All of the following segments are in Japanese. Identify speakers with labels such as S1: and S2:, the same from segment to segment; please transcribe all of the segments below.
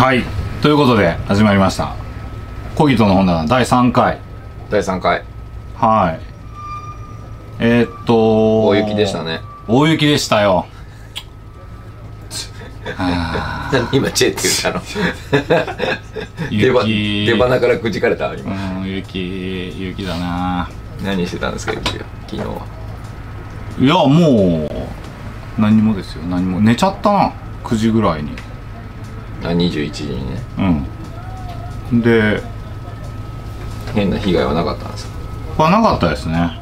S1: はい。ということで始まりました「コギトの本棚」第3回。
S2: 第3回。
S1: はい。えー、っと
S2: 大雪でしたね。
S1: 大雪でしたよ。
S2: 今チェって言ったの？
S1: 雪。
S2: 出花からくじかれた？今
S1: うん雪雪だな。
S2: 何してたんですか雪は？昨日は。い
S1: やもう何もですよ。何も。寝ちゃったな。9時ぐらいに
S2: あ21時にね。
S1: うん。で
S2: 変な被害はなかったんですか？
S1: これなかったですね。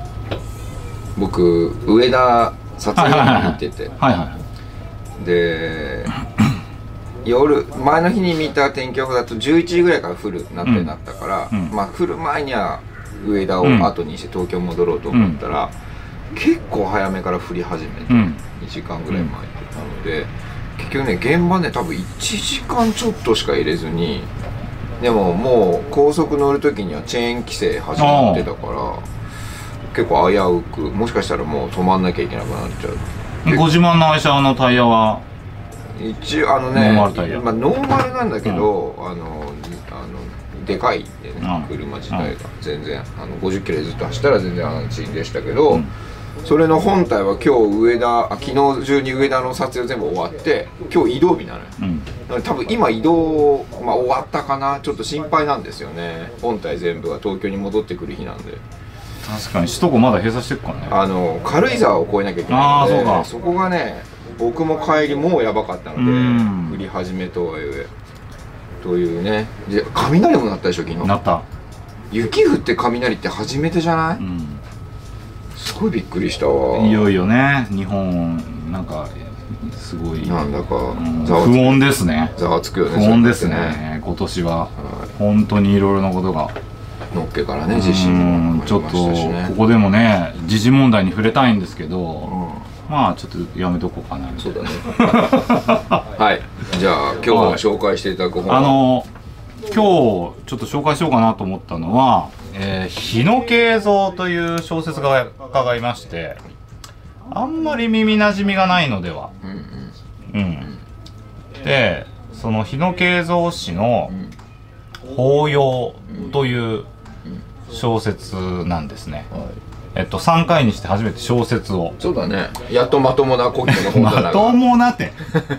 S2: 僕上田撮影に行ってて。
S1: はいは
S2: で夜前の日に見た天気予報だと11時ぐらいから降るなってなったから、
S1: うんうん。
S2: まあ降る前には上田を後にして東京戻ろうと思ったら、結構早めから降り始めて、
S1: いうん。
S2: 2時間ぐらい前なので、結局ね現場ね多分1時間ちょっとしか入れずにでももう高速乗る時にはチェーン規制始まってたから結構危うくもしかしたらもう止まんなきゃいけなくなっちゃう。
S1: ご自慢の愛車のタイヤは？
S2: 一応あのね
S1: ノーマルタイヤ。
S2: まあ、ノーマルなんだけど、あのあのでかいんでね、
S1: うん。
S2: 車自体が全然あの50キロでずっと走ったら全然安心でしたけど、
S1: うん
S2: それの本体は今日上田あ昨日中に上田の撮影全部終わって今日移動日なのよ。
S1: うん。
S2: 多分今移動、まあ、終わったかなちょっと心配なんですよね。本体全部が東京に戻ってくる日なんで。
S1: 確かに首都高まだ閉鎖してるからね。
S2: あの軽井沢を越えなきゃいけないので
S1: あーそうか。
S2: こがね僕も帰りもうやばかったので
S1: うん。
S2: 降り始めとはいえ。というね。で雷も鳴ったでしょ昨日。
S1: なった。
S2: 雪降って雷って初めてじゃない、
S1: うん。
S2: すごいびっくりしたわ。
S1: いよいよね。日本なんかすごい。
S2: なんだか
S1: うん。不穏ですね。
S2: ざわつくよね
S1: 不穏です
S2: そうやって
S1: ね。今年は。
S2: は
S1: 本当にいろいろなことが。
S2: いのっけからね地震も
S1: うんちょっとここでもね時事問題に触れたいんですけど
S2: うん。
S1: まあちょっとやめとこうかな。
S2: そうだね。はい。じゃあ今日紹介していただく本は？
S1: あの今日ちょっと紹介しようかなと思ったのは「えー日野慶三」という小説家がいましてあんまり耳なじみがないのでは。
S2: うんうん。
S1: うん。でその日野慶三氏の
S2: ん「
S1: 法要」という小説なんですね。
S2: はい。
S1: えっと3回にして初めて小説を。
S2: そうだね。やっとまともなコギの本
S1: ま
S2: 棚
S1: と
S2: が
S1: もなって。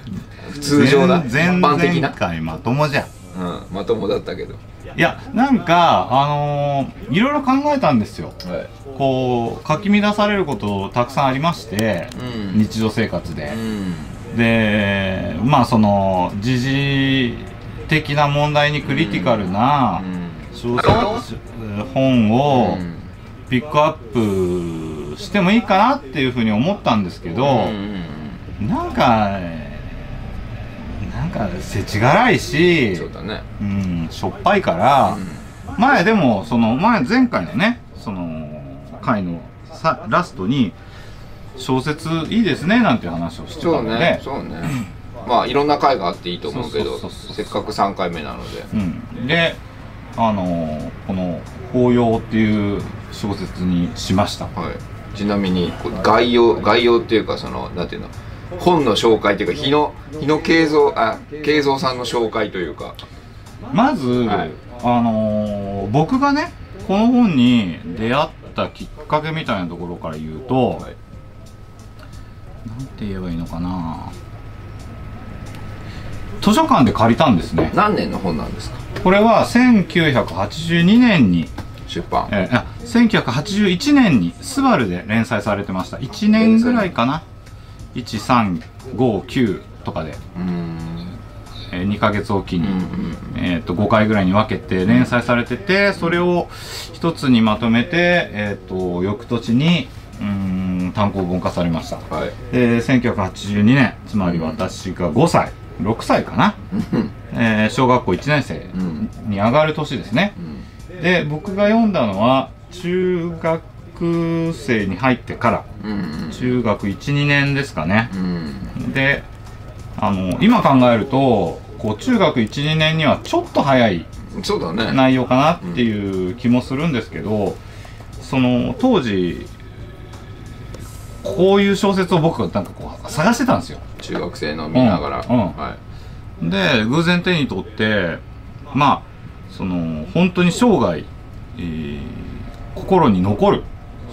S2: 通常な
S1: 前
S2: 一般的な。
S1: 前回まともじゃ。ん
S2: うん。まともだったけど
S1: いやなんかあのーいろいろ考えたんですよ。
S2: はい。
S1: こうかき乱されることたくさんありまして、
S2: うん。
S1: 日常生活で。
S2: う、ん。
S1: でまあその時事的な問題にクリティカルな小説、本を
S2: うん。
S1: ピックアップしてもいいかなっていうふうに思ったんですけど、
S2: うん。
S1: なんかなんか世知辛いし
S2: そうだね。
S1: うん、しょっぱいから、前でもその前前回のねその回のさラストに小説いいですねなんていう話をしてた
S2: そう
S1: ので
S2: ねそうね。まあいろんな回があっていいと思うけど
S1: そうそうそうそう。
S2: せっかく3回目なので。
S1: うん、であのーこの「法要」っていう小説にしました。
S2: はい。ちなみに概要概要っていうかそのなんていうの？本の紹介っていうか日野日野慶三あ慶三さんの紹介というか。
S1: まず、
S2: はい。
S1: あのー僕がねこの本に出会ったきっかけみたいなところから言うと、
S2: はい。
S1: なんて言えばいいのかな。図書館で借りたんですね。
S2: 何年の本なんですか？
S1: これは1982年に、
S2: 出版。
S1: えーあ1981年にスバルで連載されてました。1年ぐらいかな1359とかで、
S2: うーん。
S1: え2ヶ月おきに、えー、と5回ぐらいに分けて連載されててそれを一つにまとめて、えー、と翌年にうーん単行本化されました。
S2: はい。
S1: で1982年つまり私が5歳6歳かな、
S2: うん。
S1: えー小学校1年生
S2: うん。
S1: に上がる年ですね。
S2: うん。
S1: で僕が読んだのは中学生に入ってから
S2: うん
S1: 中学12年ですかね。
S2: うん。
S1: であの今考えるとこう中学12年にはちょっと早い
S2: そうだね。
S1: 内容かなっていう気もするんですけど、その当時こういう小説を僕がなんかこう探してたんですよ。
S2: 中学生の見ながら、
S1: うんうん。
S2: は
S1: で偶然手に取ってまあその本当に生涯、えー心に残る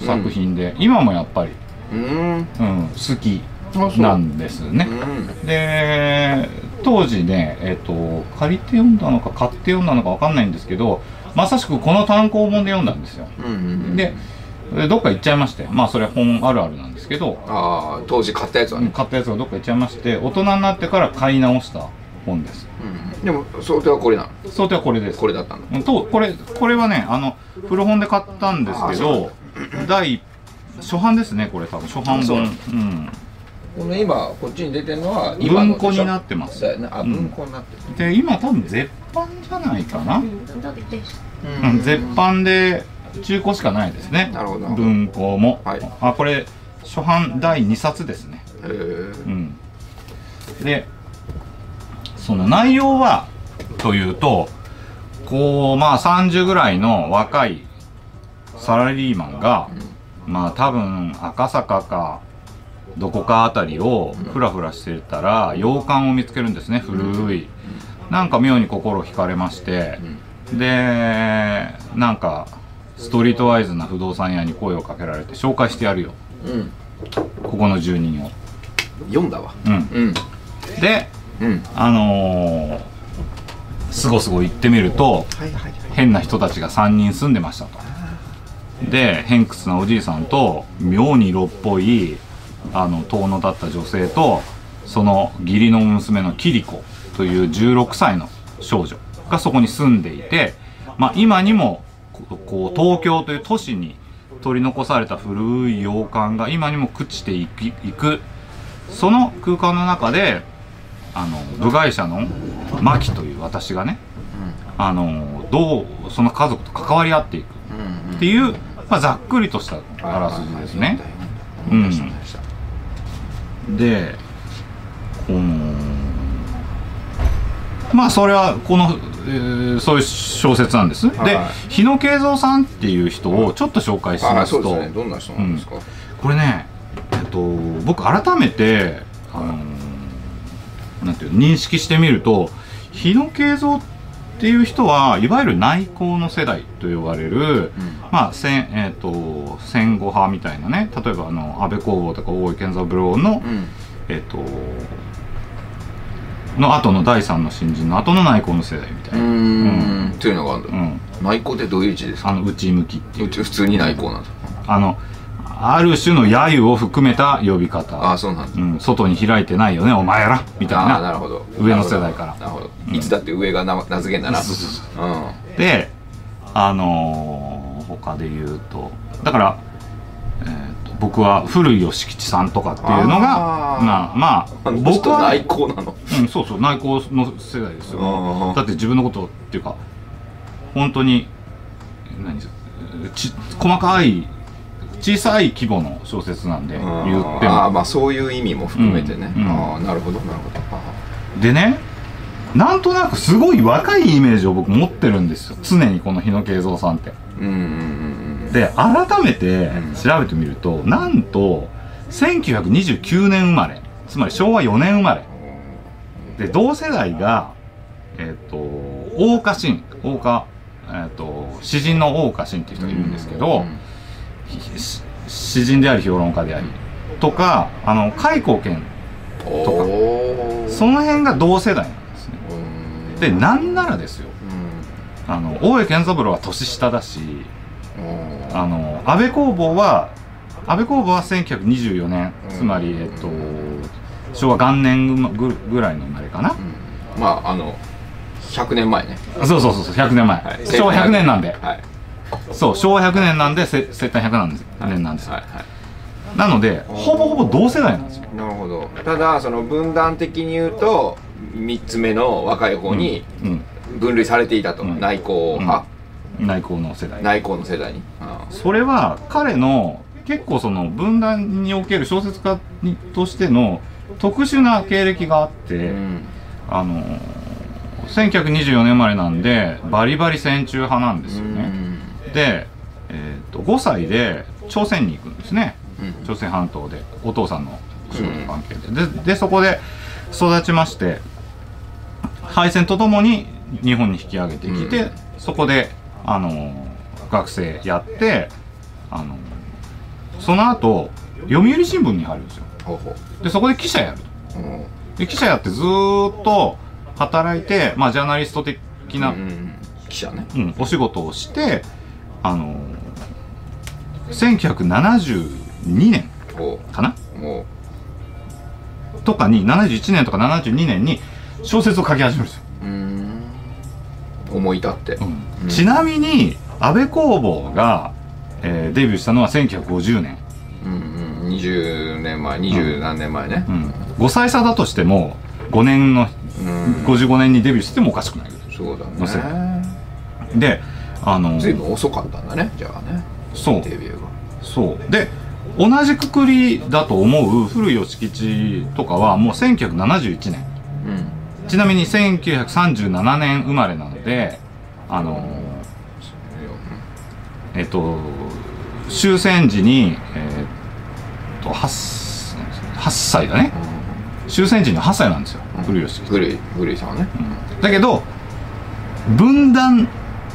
S1: 作品で、今もやっぱり、
S2: うん。うん
S1: うん、好きなんですね。
S2: うん。
S1: で当時ね、えっと借りて読んだのか買って読んだのかわかんないんですけどまさしくこの単行本で読んだんですよ。
S2: うんうん
S1: ででどっか行っちゃいましてまあそれ本あるあるなんですけど
S2: ああ当時買ったやつはね、
S1: 買ったやつがどっか行っちゃいまして大人になってから買い直した本です。
S2: うん、でも想定はこれなの？
S1: 想定はこれです。
S2: これだったんだ
S1: とこれこれはねあの古本で買ったんですけど第初版ですねこれ多分初版本。う。ん。
S2: この今こっちに出てるのは今の
S1: 文庫になってます。
S2: あ
S1: うん。
S2: 文庫になってる、
S1: で今多分絶版じゃないかな、
S2: う
S1: うん、絶版で中古しかないですね。
S2: なるほど。
S1: 文庫も、
S2: はい。
S1: あこれ初版第2冊ですね。
S2: へー。
S1: うん。でその内容はというとこうまあ30ぐらいの若いサラリーマンが、まあ多分赤坂かどこかあたりをふらふらしてたら洋館を見つけるんですね古い、なんか妙に心惹かれまして、でなんかストリートワイズな不動産屋に声をかけられて紹介してやるよ。
S2: うん
S1: ここの住人を、
S2: 読んだわ。
S1: うん、
S2: うん。
S1: で
S2: うん。
S1: あのー、すごすご行ってみると
S2: はいはいはい。
S1: 変な人たちが3人住んでましたとで偏屈なおじいさんと妙に色っぽいあの遠野だった女性とその義理の娘のキリコという16歳の少女がそこに住んでいて、まあ、今にもここう東京という都市に取り残された古い洋館が今にも朽ちていくその空間の中であの部外者のマキという私がねあのどうその家族と関わり合っていくっていう、まあ、ざっくりとしたあらすじですね。うん。でこのまあそれはこの、えーそういう小説なんです。で
S2: は
S1: 日野慶三さんっていう人をちょっと紹介しますと、
S2: そうですね。どんな人なんですか、
S1: これね、えっと、僕改めて、あのなんていうの認識してみると日野慶三っていう人はいわゆる内向の世代と呼ばれる、まあ戦えっと戦後派みたいなね。例えばあの安倍公房とか大井健三郎の、
S2: うん。
S1: えっとの後の第三の新人の後の内向の世代みた
S2: う
S1: いな、
S2: ん。っていうのがあるんだ、
S1: うん、
S2: 内向ってどういう字ですか？
S1: あの内向きっていう。
S2: 普通に内向なんです
S1: あのある種の揶揄を含めた呼び方。
S2: ああそうなんです
S1: うん、外に開いてないよねお前ら。みたい
S2: な。
S1: な
S2: るほど。
S1: 上の世代から。
S2: なるほどいつだって上が名名付けんだな
S1: そうそうそ
S2: うん。
S1: であのー他で言うとだから、えーと僕は古谷敷地さんとかっていうのがまあまあ僕は
S2: 人内向なの。
S1: うん、そうそう内向の世代ですよ。
S2: うん
S1: だって自分のことっていうか本当に何ち細かい小さい規模の小説なんで言っても。
S2: ああまあそういう意味も含めてね、
S1: うん。うん。
S2: ああなるほどなるほど。あ
S1: でねなんとなくすごい若いイメージを僕持ってるんですよ。常にこの日野慶三さんって。
S2: あうんうんうん
S1: で改めて
S2: うん。
S1: 調べてみるとなんと1929年生まれ。つまり昭和4年生まれ。で同世代がえっ、と大岡新大岡えっ、と詩人の大岡新っていう人がいるんですけど、ひし詩人であり評論家でありとかあの開口健
S2: お
S1: とか
S2: お
S1: その辺が同世代なんですね。
S2: うん。
S1: でなんならですよ
S2: うん。
S1: あの大江健三郎は年下だし
S2: うん。
S1: あの安倍工房は安倍工房は1924年つまり、
S2: うん
S1: えっと昭和元年ぐぐらいの生まれかな、
S2: うん。まああの100年前ね、
S1: そうそうそうそう100年前、
S2: はい。
S1: 昭和100年なんで。
S2: はい
S1: そう昭和100年なんでせ生誕100なんです年なんですよ、
S2: はいは
S1: なのでほぼほぼ同世代なんですよ。
S2: いなるほど。ただその分断的に言うと3つ目の若い方に
S1: うん
S2: 分類されていたと、
S1: うん。
S2: 内向派、
S1: 内向の世代。
S2: 内向の世代に、あ
S1: それは彼の結構その分断における小説家にとしての特殊な経歴があって、
S2: ーうん。
S1: あの1924年生まれなんでバリバリ戦中派なんですよね、で、えー、と5歳で朝鮮に行くんですね。
S2: うん。
S1: 朝鮮半島でお父さんの仕事関係で、ででそこで育ちまして敗戦とともに日本に引き上げてきて、そこであの学生やってあのその後読売新聞に入るんですよ。でそこで記者やる
S2: ううん。
S1: で記者やってずーっと働いて、まあ、ジャーナリスト的な、
S2: うんうん。記者ね。
S1: うん、お仕事をしてあの1972年
S2: ほ
S1: かな？とかに71年とか72年に小説を書き始めるんですよ、
S2: 思い立って。
S1: うん。ちなみに安倍工房が、えーデビューしたのは1950年、
S2: うんうん。20年前20何年前ね。
S1: うん、5歳差だとしても5年の
S2: うん。
S1: 55年にデビューしてもおかしくない
S2: そうだね。
S1: であの
S2: 随分遅かったんだね。じゃあね。
S1: そう。
S2: デビューが。
S1: そう。で同じくくりだと思う古吉吉とかはもう1971年。
S2: うん。
S1: ちなみに1937年生まれなのであのえっと終戦時にえっと 8, 8歳だね。終戦時に8歳なんですよ
S2: うん。
S1: 古吉吉。
S2: 古いさんはね。
S1: だけど分断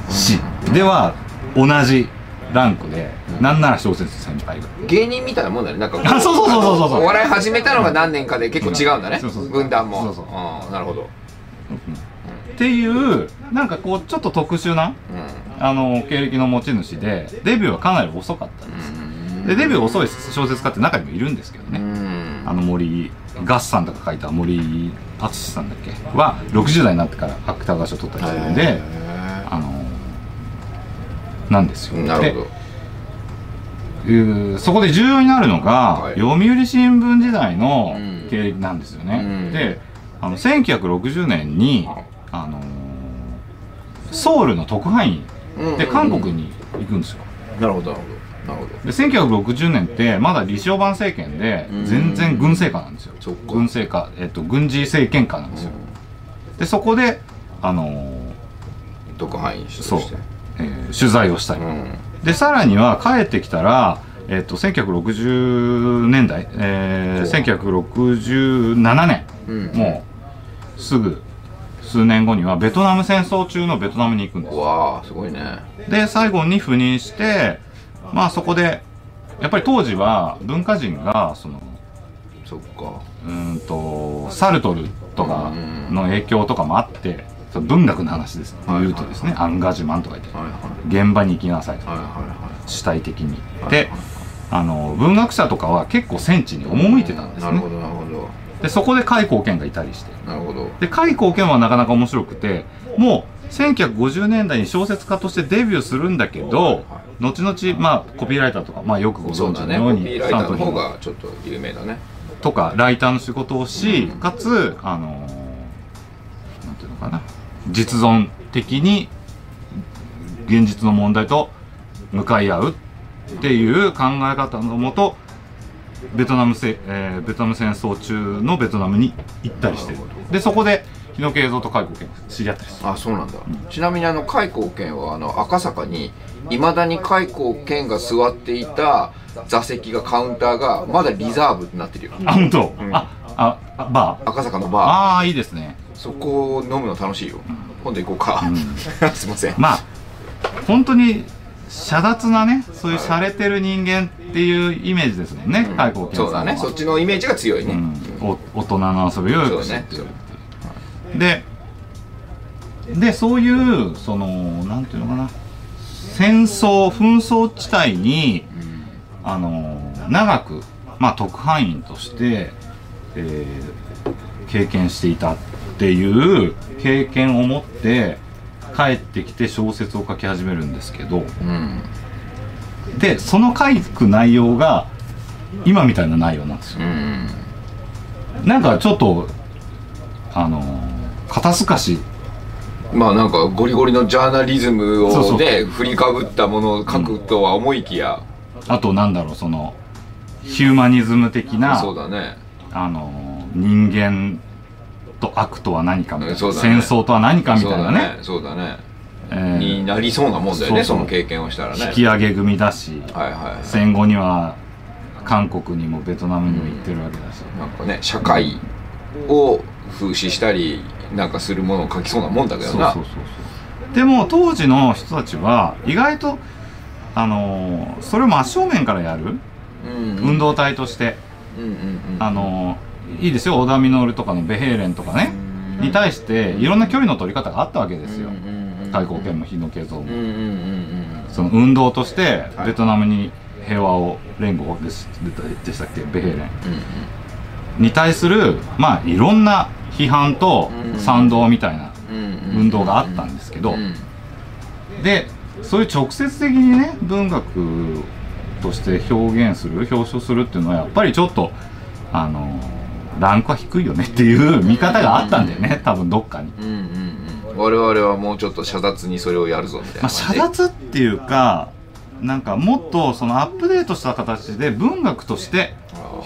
S1: 史では同じランクで、なんなら小説先輩が。
S2: 芸人みたいなもんだね。なんかこ
S1: あそうそうそうそうそうそう。
S2: お笑い始めたのが何年かで結構違うんだね。
S1: そうそうそう
S2: 分断も。
S1: そうそう
S2: ああなるほど。
S1: っていうなんかこうちょっと特殊な
S2: う
S1: あの経歴の持ち主でデビューはかなり遅かったんです、
S2: ん。
S1: でデビュー遅い小説家って中にもいるんですけど
S2: う
S1: ね、
S2: ん。
S1: あの森ガッサンとか書いた森敦さんだっけ？は60代になってから芥川賞取ったりしてるんで、
S2: へ
S1: あのなんですよ。
S2: ーなるほど。
S1: そこで重要になるのが、
S2: はい。
S1: 読売新聞時代の
S2: うん。
S1: 経歴なんですよね、
S2: うん。
S1: であの1960年に、あのーソウルの特派員で韓国に行くんですよ。
S2: なるほどなるほど。なるほど。
S1: で1960年ってまだ李承晩政権で
S2: うん。
S1: 全然軍政下なんですよ。
S2: そっか。
S1: 軍政下、えっと、軍事政権下なんですよ。でそこで、あのー
S2: 特派員として
S1: えー取材をしたり、
S2: うん。
S1: でさらには帰ってきたら、えっと1960年代、えー、1967年。
S2: うん。
S1: もうすぐ数年後にはベトナム戦争中のベトナムに行くんです。よ
S2: わあすごいね。
S1: で最後に赴任してまあそこでやっぱり当時は文化人がその
S2: そっか。
S1: うーんとサルトルとかの影響とかもあってその文学の話です、
S2: はい
S1: 言うとですね、アンガジュマンとか言って
S2: はいはい。
S1: 現場に行きなさいと。
S2: はいはいは
S1: 主体的に。
S2: い
S1: であの文学者とかは結構戦地に赴いてたんですね。
S2: なるほどなるほど。
S1: でそこで甲斐貢献がいたりして。
S2: なるほど。
S1: で甲斐貢献はなかなか面白くてもう1950年代に小説家としてデビューするんだけど後々まあコピーライターとか、まあ、よくご存知のように
S2: だね
S1: サントリー
S2: がちょっと有名だね。
S1: とかライターの仕事をし、
S2: うん。
S1: かつあのーなんていうのかな実存的に現実の問題と向かい合うっていう考え方のもとベトナムせ、えーベトナム戦争中のベトナムに行ったりしてる。でそこで日野慶三と海光健知り合ったりする。
S2: あそうなんだ、ちなみにあの開口健はあの赤坂にいまだに開口健が座っていた座席がカウンターがまだリザーブになってるよ。
S1: あ本当、
S2: うん。
S1: あああバー。
S2: 赤坂のバ
S1: ああいいですね。
S2: ーそこを飲むの楽しいよ。今度行こうか、
S1: うん。
S2: すいません。
S1: まあ本当に遮奪なねそういう洒落てる人間っていうイメージですもんね。
S2: うん。
S1: 海光健さんは。
S2: そうだね。そっちのイメージが強いね、
S1: 大人の遊びをよく知ってるっていう。ででそういうそのなんていうのかな。戦争紛争地帯にあの長く、まあ、特派員として、えー経験していたっていう経験を持って帰ってきて小説を書き始めるんですけど
S2: うん。
S1: でその書く内容が今みたいな内容なんですよ。
S2: うん
S1: なんかちょっとあの肩透かし。
S2: まあなんかゴリゴリのジャーナリズムをね振りかぶったものを書くとは思いきや、
S1: あとなんだろうそのヒューマニズム的な
S2: そうだね。
S1: あの人間と悪とは何かみたいな、
S2: ね。
S1: 戦争とは何かみたいなね。
S2: そうだね。
S1: え
S2: そうだね、
S1: ー
S2: になりそうなもんだよね
S1: そ
S2: の経験をしたらね。
S1: 引き上げ組だし
S2: はいはいはい。
S1: 戦後には韓国にもベトナムにも行ってるわけだし、
S2: なんかね社会を風刺したりなんかするものを書きそうなもんだけどな。
S1: そうそうそうそう。でも当時の人たちは意外とあのーそれを真正面からやる、
S2: うん
S1: 運動体として、
S2: うんうんうん。
S1: あのーいいですよ。織田稔とかのベヘーレンとかね、に対していろんな距離の取り方があったわけですよ、開口剣も。日野慶三も、その運動として
S2: はい。
S1: ベトナムに平和を連合でしでしたっけ？ベヘーレン。
S2: うん
S1: に対するまあいろんな批判と
S2: うん
S1: 賛同みたいな運動があったんですけど。
S2: うん
S1: でそういう直接的にね文学として表現する表彰するっていうのはやっぱりちょっとあのランクは低いよねっていう見方があったんだよね多分どっかに。
S2: うんうんうん。我々はもうちょっと遮奪にそれをやるぞみたいな
S1: まあ、遮奪っていうかなんかもっとそのアップデートした形で文学として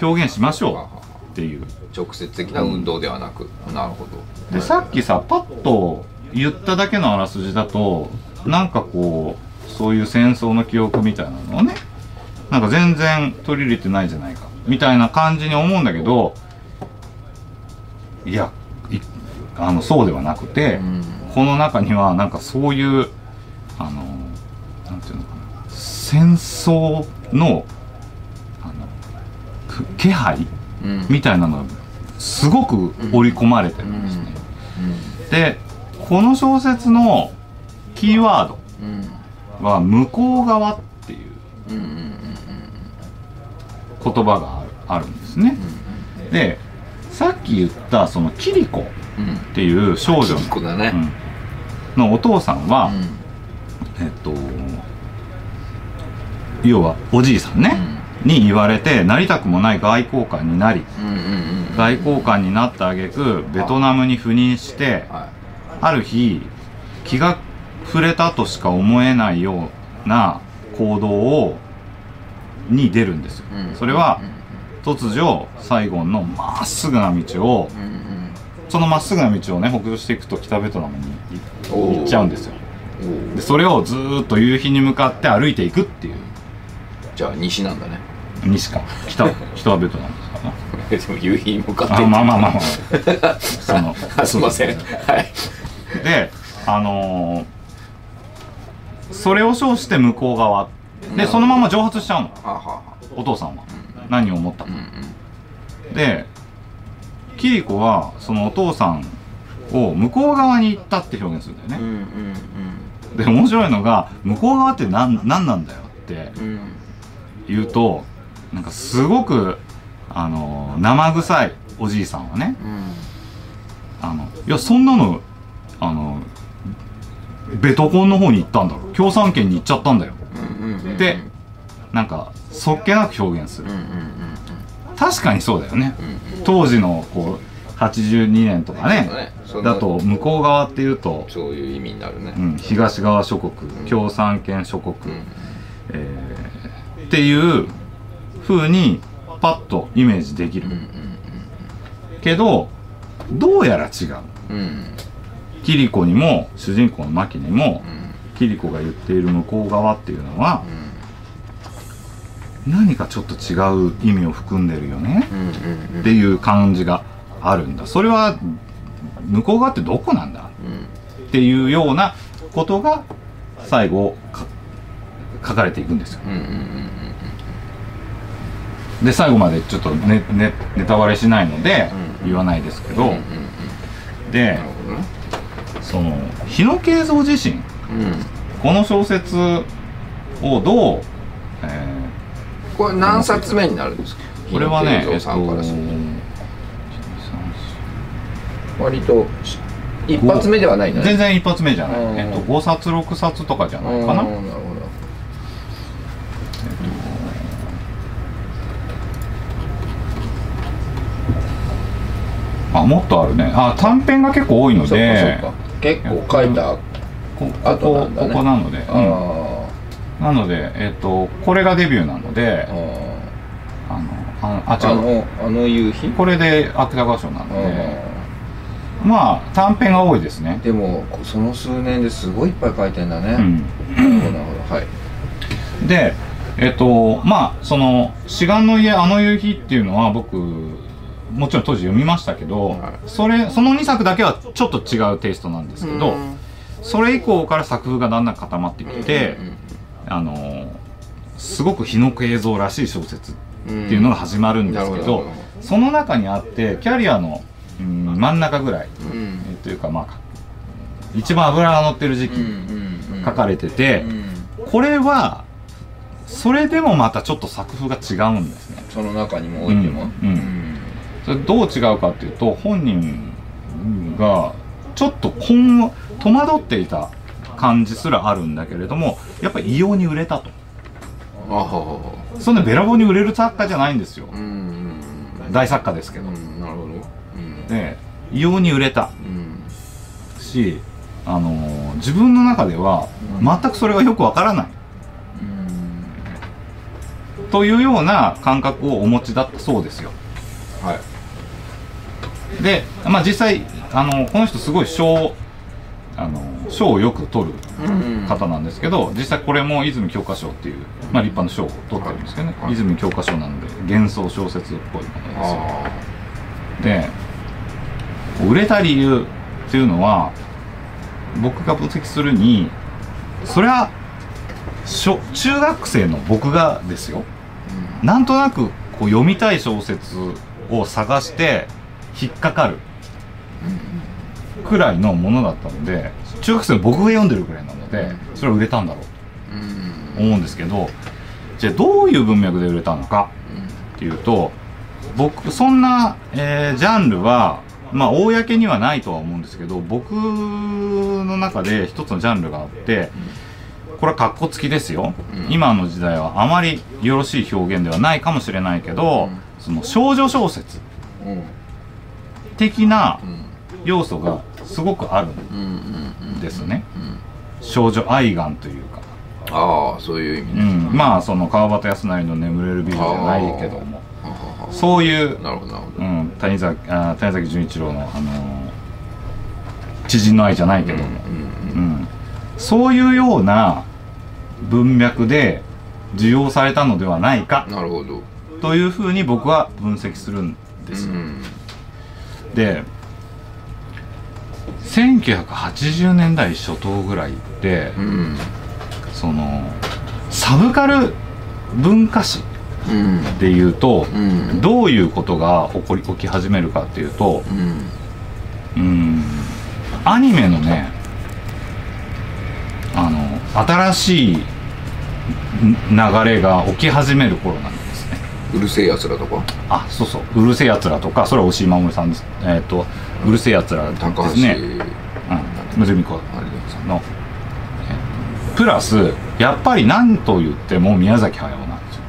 S1: 表現しましょうっていう。
S2: 直接的な運動ではなく、なるほど。
S1: でさっきさパッと言っただけのあらすじだとなんかこうそういう戦争の記憶みたいなのをねなんか全然取り入れてないじゃないかみたいな感じに思うんだけどいやいあのそうではなくて、
S2: うん。
S1: この中にはなんかそういうあのなんていうのかな。戦争のあのく気配
S2: うん。
S1: みたいなのがすごく織り込まれてるんですね。でこの小説のキーワード
S2: うん。
S1: は「向こう側」っていう言葉があるあるんですね。でさっき言ったそのキリコ
S2: うんうん
S1: っていう少女。
S2: キリコだね。
S1: うん。のお父さんは、えっと要はおじいさんね、に言われてなりたくもない外交官になり
S2: うんうんうんうん。
S1: 外交官になった挙句ベトナムに赴任して
S2: は
S1: ある日気が触れたとしか思えないような行動をに出るんですよ、それは突如サイゴンのまっすぐな道を
S2: うんうん
S1: そのまっすぐな道をね北上していくと北ベトナムに行っちゃうんですよ。
S2: お
S1: でそれをずーっと夕日に向かって歩いていくっていう。
S2: じゃあ西なんだね。
S1: 西か。北 北はベトナムですか
S2: でも夕日に向かって。
S1: なあまあまあまあまあ。その
S2: あすいません。はい。
S1: であのーそれを称して向こう側。でそのまま蒸発しちゃうの。お父さんは何を思ったか
S2: あうん。
S1: でキリコはそのお父さんを向こう側に行ったって表現するんだよね。
S2: うんうんうん。
S1: で面白いのが向こう側って何何なんだよって
S2: うん。うん
S1: 言うとなんかすごくあの生臭いおじいさんはね。あのいやそんなのあのベトコンの方に行ったんだろ。共産圏に行っちゃったんだよ。
S2: うんうんうん。
S1: でなんかそっけなく表現する。
S2: うんうんうん
S1: 確かにそうだよね。
S2: うんうん。
S1: 当時のこう82年とかね
S2: ね。
S1: だと向こう側っていうと、
S2: そういう意味になるね。
S1: うん、東側諸国共産圏諸国、
S2: うん。
S1: えーっていう風にパッとイメージできる、
S2: うんうん
S1: けどどうやら違う。
S2: うん。うん
S1: キリコにも主人公のマキにも
S2: うん。
S1: キリコが言っている向こう側っていうのは何かちょっと違う意味を含んでるよね。
S2: うんうんうん。
S1: っていう感じがあるんだ。それは向こう側ってどこなんだ？
S2: うん。
S1: っていうようなことが最後か書かれていくんですよ。で最後までちょっとネネネタバレしないので
S2: うん
S1: 言わないですけど、でその日野慶三自身。
S2: うん。
S1: この小説をどう、え
S2: これ何冊目になるんですか？
S1: ーこれはね
S2: さんからする
S1: と。
S2: と割とし一発目ではない
S1: 全然一発目じゃない、
S2: うん。
S1: えっと、5冊6冊とかじゃないかな、
S2: うん。なるほど
S1: あもっとあるね。あ短編が結構多いので。
S2: 結構書いた
S1: ここ
S2: あと
S1: こここなので、うん。
S2: あ
S1: なので、えっと、これがデビューなので
S2: ーあ
S1: あのああ違う。
S2: のあの夕日？
S1: これで芥川賞なので
S2: あ
S1: まあ短編が多いですね。
S2: ーでもこその数年ですごいいっぱい書いてんだね、
S1: うん。
S2: なるほどはい。
S1: でえっとまあその「志願の家あの夕日」っていうのは僕もちろん当時読みましたけど、
S2: はい。
S1: それその2作だけはちょっと違うテイストなんですけど、
S2: うん。
S1: それ以降から作風がだんだん固まってきて、
S2: うん
S1: あのーすごく日の映像らしい小説っ
S2: うんうん
S1: ていうのが始まるんですけど、
S2: なるほど
S1: その中にあってキャリアの、うん真ん中ぐらい、
S2: うん。
S1: えーというかまあ一番脂が乗ってる時期
S2: うん
S1: 書かれてて、
S2: うん。
S1: これはそれでもまたちょっと作風が違うんですね。
S2: その中にもおいても。
S1: うんうん。それどう違うかっていうと本人がちょっと戸惑っていた感じすらあるんだけれどもやっぱり異様に売れたと。そんなべらぼうに売れる作家じゃないんですよ。
S2: うんうん
S1: 大作家ですけど、
S2: うんなるほど。うん。
S1: で異様に売れた。
S2: うん。
S1: しあのー自分の中では全くそれがよくわからない。
S2: うん。
S1: というような感覚をお持ちだったそうですよ。
S2: はい。
S1: で、まあ、実際あのこの人すごい賞あの賞をよく取る
S2: うん
S1: 方なんですけど実際これも泉教科書っていう、まあ、立派な賞を取ってるんですけどね、
S2: はい
S1: 泉教科書なので幻想小説っぽいものですよ。
S2: あ
S1: で売れた理由っていうのは僕が分析するにそれは小中学生の僕がですよ。
S2: あ
S1: なんとなくこう読みたい小説を探して引っかかるくらいのものだったので中学生の僕が読んでるくらいなのでそれは売れたんだろう
S2: うん。
S1: と思うんですけどじゃあどういう文脈で売れたのかっていうと僕そんな、えージャンルはまあ公にはないとは思うんですけど僕の中で一つのジャンルがあってこれはカッコつきですよ、
S2: うん。
S1: 今の時代はあまりよろしい表現ではないかもしれないけど、
S2: うん。
S1: その少女小説
S2: うん。
S1: 的な
S2: うん。
S1: 要素がすごくあるんですね。
S2: うん
S1: 少女愛玩というか、
S2: ああそういう意味
S1: う
S2: ね。
S1: ん、まあその川端康成の「眠れる美女」じゃないけども。そういう谷崎あ谷崎潤一郎の、あのー知人の愛じゃないけども、
S2: うん
S1: うんそういうような文脈で受容されたのではないか。
S2: なるほど。
S1: というふうに僕は分析するんです。よ。
S2: うん。
S1: で1980年代初頭ぐらいって、
S2: うん
S1: そのサブカル文化史でいうと、
S2: うん
S1: どういうことが起こり起き始めるかっていうと、
S2: うん
S1: うんアニメのねあの新しい流れが起き始める頃なんです。
S2: うるせえやつらとか？
S1: あそうそう「うるせえやつら」とかそれは押井守さんです。えっ、と「うるせえやつら」です
S2: 高橋
S1: ねうん。むずみこ
S2: あれださん
S1: のえプラスやっぱり何と言っても宮崎駿なんですよ。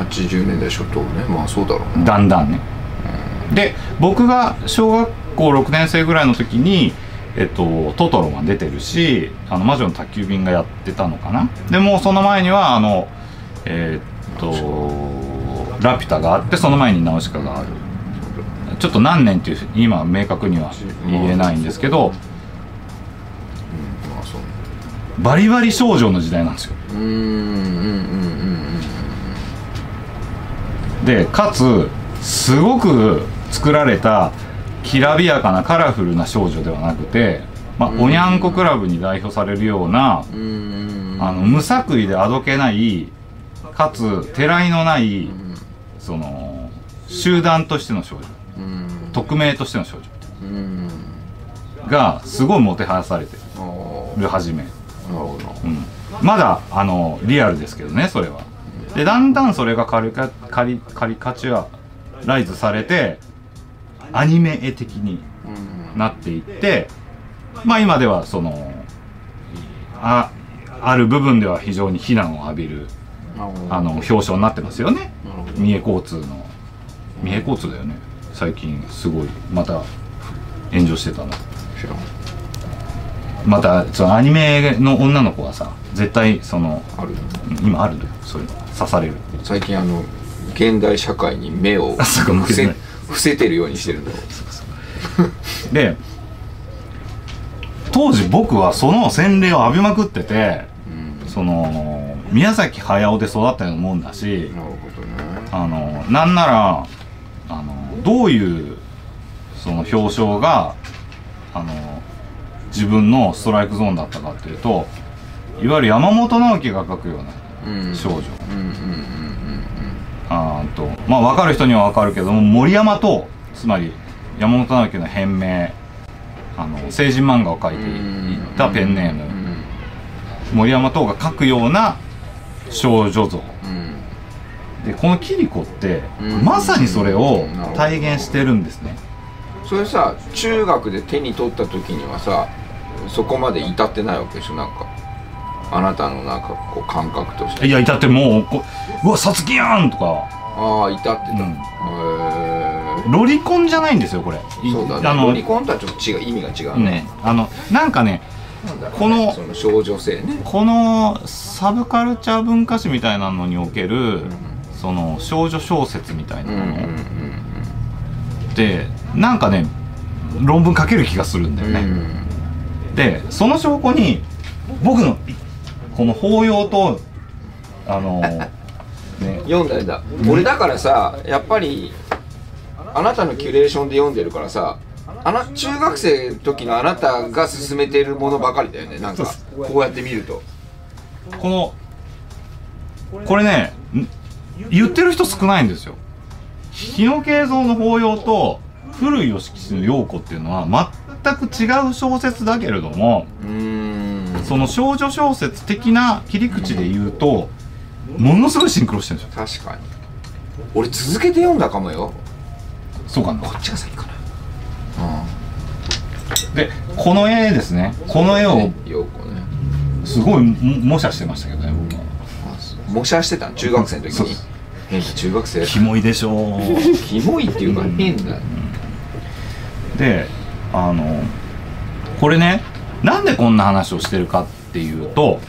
S2: うん。80年代初頭ね。まあそうだろうな
S1: だんだんね。で僕が小学校6年生ぐらいの時にえっと、トトロが出てるし「あの魔女の宅急便」がやってたのかな。でもうその前にはあのえーっと「ラピュタ」があってその前に「ナウシカ」がある。ちょっと何年っていう今は明確には言えないんですけどバリバリ少女の時代なんですよ。でかつすごく作られたきらびやかなカラフルな少女ではなくて、まあ、
S2: うん。
S1: おにゃん。こクラブに代表されるようなあの無作為であどけないかつてらいのない
S2: うん
S1: その集団としての少女。
S2: うん。
S1: 匿名としての少女。
S2: うん。
S1: がすごいもてはやされてる。はじめ、うん、まだあのリアルですけどねそれは。でだんだんそれがカリカカリカリカチュアライズされてアニメ絵的に
S2: うん。
S1: なっていってまあ今ではそのあある部分では非常に非難を浴びるあの表彰になってますよね。三重交通の。三重交通だよね。最近すごい。また炎上してたの。またそのアニメの女の子はさ絶対その
S2: ある
S1: うん今あるんだよ。そういうの。刺される。
S2: 最近あの現代社会に目を 伏せ伏せてるようにしてるんだ
S1: で当時僕はその洗礼を浴びまくってて
S2: うん。
S1: その宮崎駿で育ったようなもんだし
S2: なるほどね。
S1: あのなんならあのどういうその表彰があの自分のストライクゾーンだったかっていうといわゆる山本直樹が書くような
S2: うん。
S1: 少女、あーとまあ分かる人には分かるけども森山とつまり山本直樹の変名あの成人漫画を描いていったペンネーム。森山等が描くような少女像。
S2: うん。
S1: でこのキリコって
S2: うん。
S1: まさにそれを体現してるんですね。
S2: それさ中学で手に取った時にはさそこまで至ってないわけでしょ？なんかあなたのなんかこう感覚として。
S1: いやいたってもうこううわさつきやんとか。
S2: ああ至ってた、
S1: うん。
S2: へえ
S1: ロリコンじゃないんですよこれ。い
S2: そうだね。
S1: あの
S2: ロリコンとはちょっと違う。意味が違う
S1: うん。
S2: ね、
S1: あのなんかねこの
S2: その少女性ね。
S1: このサブカルチャー文化史みたいなのにおける、
S2: ん。
S1: その少女小説みたいなものって、なんかね論文書ける気がするんだ
S2: うん
S1: よね、
S2: うん。
S1: でその証拠に僕のこの法要とあのね。
S2: 読んだんだ、俺だからさやっぱりあなたのキュレーションで読んでるからさあな中学生の時のあなたが進めてるものばかりだよね。なんかこうやって見ると。
S1: このこれねん言ってる人少ないんですよ。日野慶三の法要と古い吉吉の陽子っていうのは全く違う小説だけれどもその少女小説的な切り口で言うとものすごいシンクロしてるんですよ。
S2: 確かに。俺続けて読んだかもよ。
S1: そうかな。
S2: こっちが先かな
S1: でこの絵ですね。この絵をすごいも模写してましたけどね僕は
S2: あそう。模写してたの？中学生の時に。変な中学生。
S1: キモいでしょう。
S2: キモいっていうか変だ
S1: であのこれねなんでこんな話をしてるかっていうと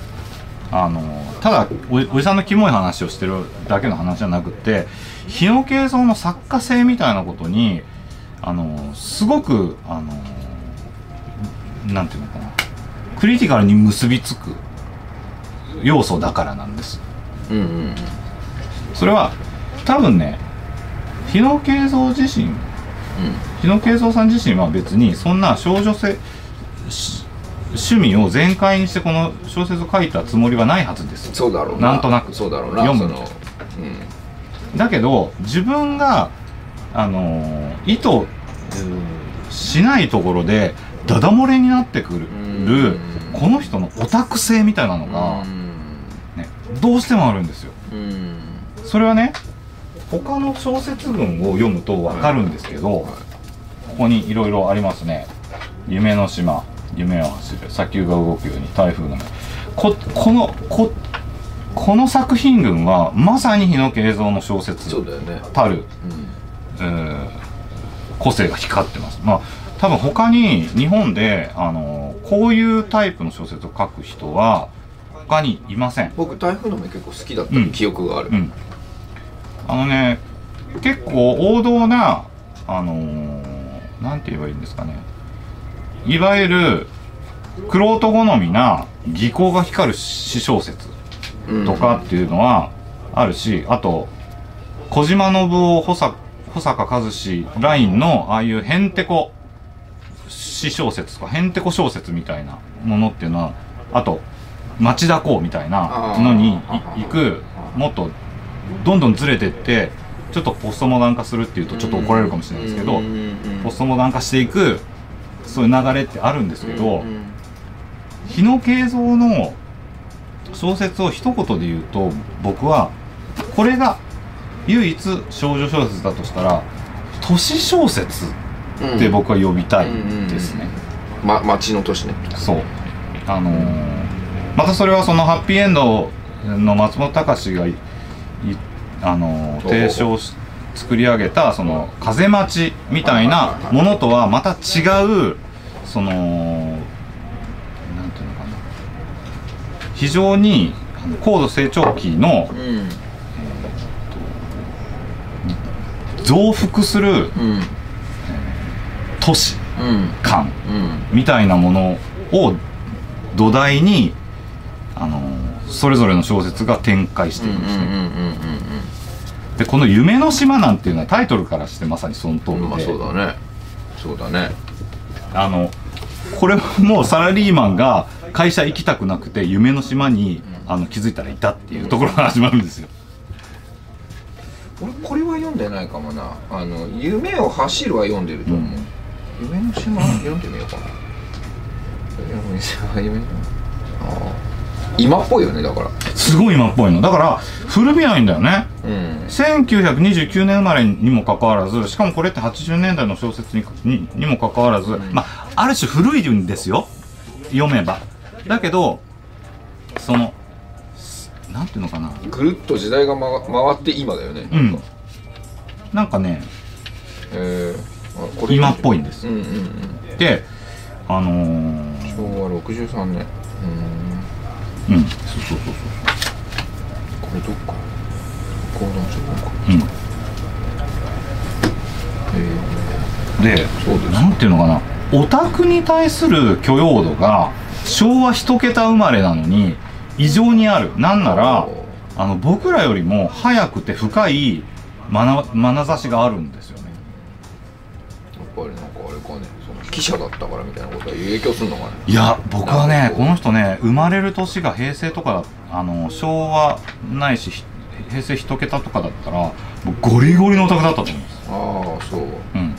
S1: あのただおおじさんのキモい話をしてるだけの話じゃなくって日野慶三の作家性みたいなことにあのすごくあのなんていうのかな。クリティカルに結びつく要素だからなんです。
S2: うんうん
S1: それは多分ね日野慶三自身日野慶三さん自身は別にそんな少女性し趣味を全開にしてこの小説を書いたつもりはないはずです。
S2: そうだろうな。
S1: なんとなく。
S2: そうだろうな
S1: 読む
S2: そのうん。
S1: だけど自分があのー意図しないところでダダ漏れになってくる
S2: うん。
S1: この人のオタク性みたいなのが、ね、どうしてもあるんですよ。
S2: うん。
S1: それはね他の小説群を読むと分かるんですけど、ここにいろいろありますね「夢の島」「夢を走る」「砂丘が動くように」「台風の目」ここのここの作品群はまさに日野慶三の小説
S2: そうだよね。
S1: たる、
S2: うん
S1: えー個性が光ってます。まあ多分他に日本であのこういうタイプの小説を書く人は他にいません。
S2: 僕台風の目結構好きだった
S1: うん。
S2: 記憶がある。
S1: うん、あのね結構王道なあのーなんて言えばいいんですかね。いわゆる玄人好みな技巧が光る詩小説
S2: うん。
S1: とかっていうのはあるし、あと小島信夫保坂保坂和志ラインのああいうへんてこ詩小説とかへんてこ小説みたいなものっていうのはあと町田港みたいなのに行くもっとどんどんずれてってちょっとポストモダン化するっていうとちょっと怒られるかもしれないですけど、ポストモダン化していくそういう流れってあるんですけど、日野慶三の小説を一言で言うと僕はこれが唯一少女小説だとしたら都市小説って僕は呼びたいですね、
S2: ま町の都市ね。
S1: そう。あのーまたそれはそのハッピーエンドの松本隆があのー
S2: お
S1: 提唱し作り上げたその風待ちみたいなものとはまた違うそのなんていうのかな。非常に高度成長期の
S2: うん
S1: 増幅する
S2: うん
S1: 都市
S2: うん
S1: 感
S2: うん
S1: みたいなものを土台にあのそれぞれの小説が展開してるんですね、でこの「夢の島」なんていうのはタイトルからしてまさにその通りで、
S2: まあそうだね。そうだね。
S1: あのこれはもうサラリーマンが会社行きたくなくて夢の島にあの気づいたらいたっていうところから始まるんですよ
S2: 俺これは読んでないかもな。あの「夢を走る」は読んでると思う、
S1: うん。
S2: 夢の島読んでみようかな。夢の今っぽいよねだから。
S1: すごい今っぽいの。だから古びないんだよね。
S2: うん。
S1: 1929年生まれにもかかわらずしかもこれって80年代の小説にににもかかわらず、まあある種古いんですよ。読めば。だけどそのすなんていうのかな。
S2: ぐるっと時代が、ま、回って今だよね。
S1: うん。なんか。ね
S2: えーあこれ。
S1: 今っぽいんです。
S2: うんうんうん。
S1: であのー、
S2: 昭和63年。うん。
S1: うん。そうそうそう
S2: これどっか。講談社本か。
S1: そううん。
S2: え
S1: で
S2: そうです。
S1: なんていうのかな。オタクに対する許容度が昭和一桁生まれなのに異常にある。なんならあの僕らよりも早くて深いまな眼差しがあるんですよね。
S2: やっぱりなんかあれかねその記者だったからみたいなことは影響するのかね。
S1: いや僕はねこの人ね生まれる年が平成とかあの昭和ないしひ平成一桁とかだったらゴリゴリのオタクだったと思うんです、
S2: ああそう。
S1: うん、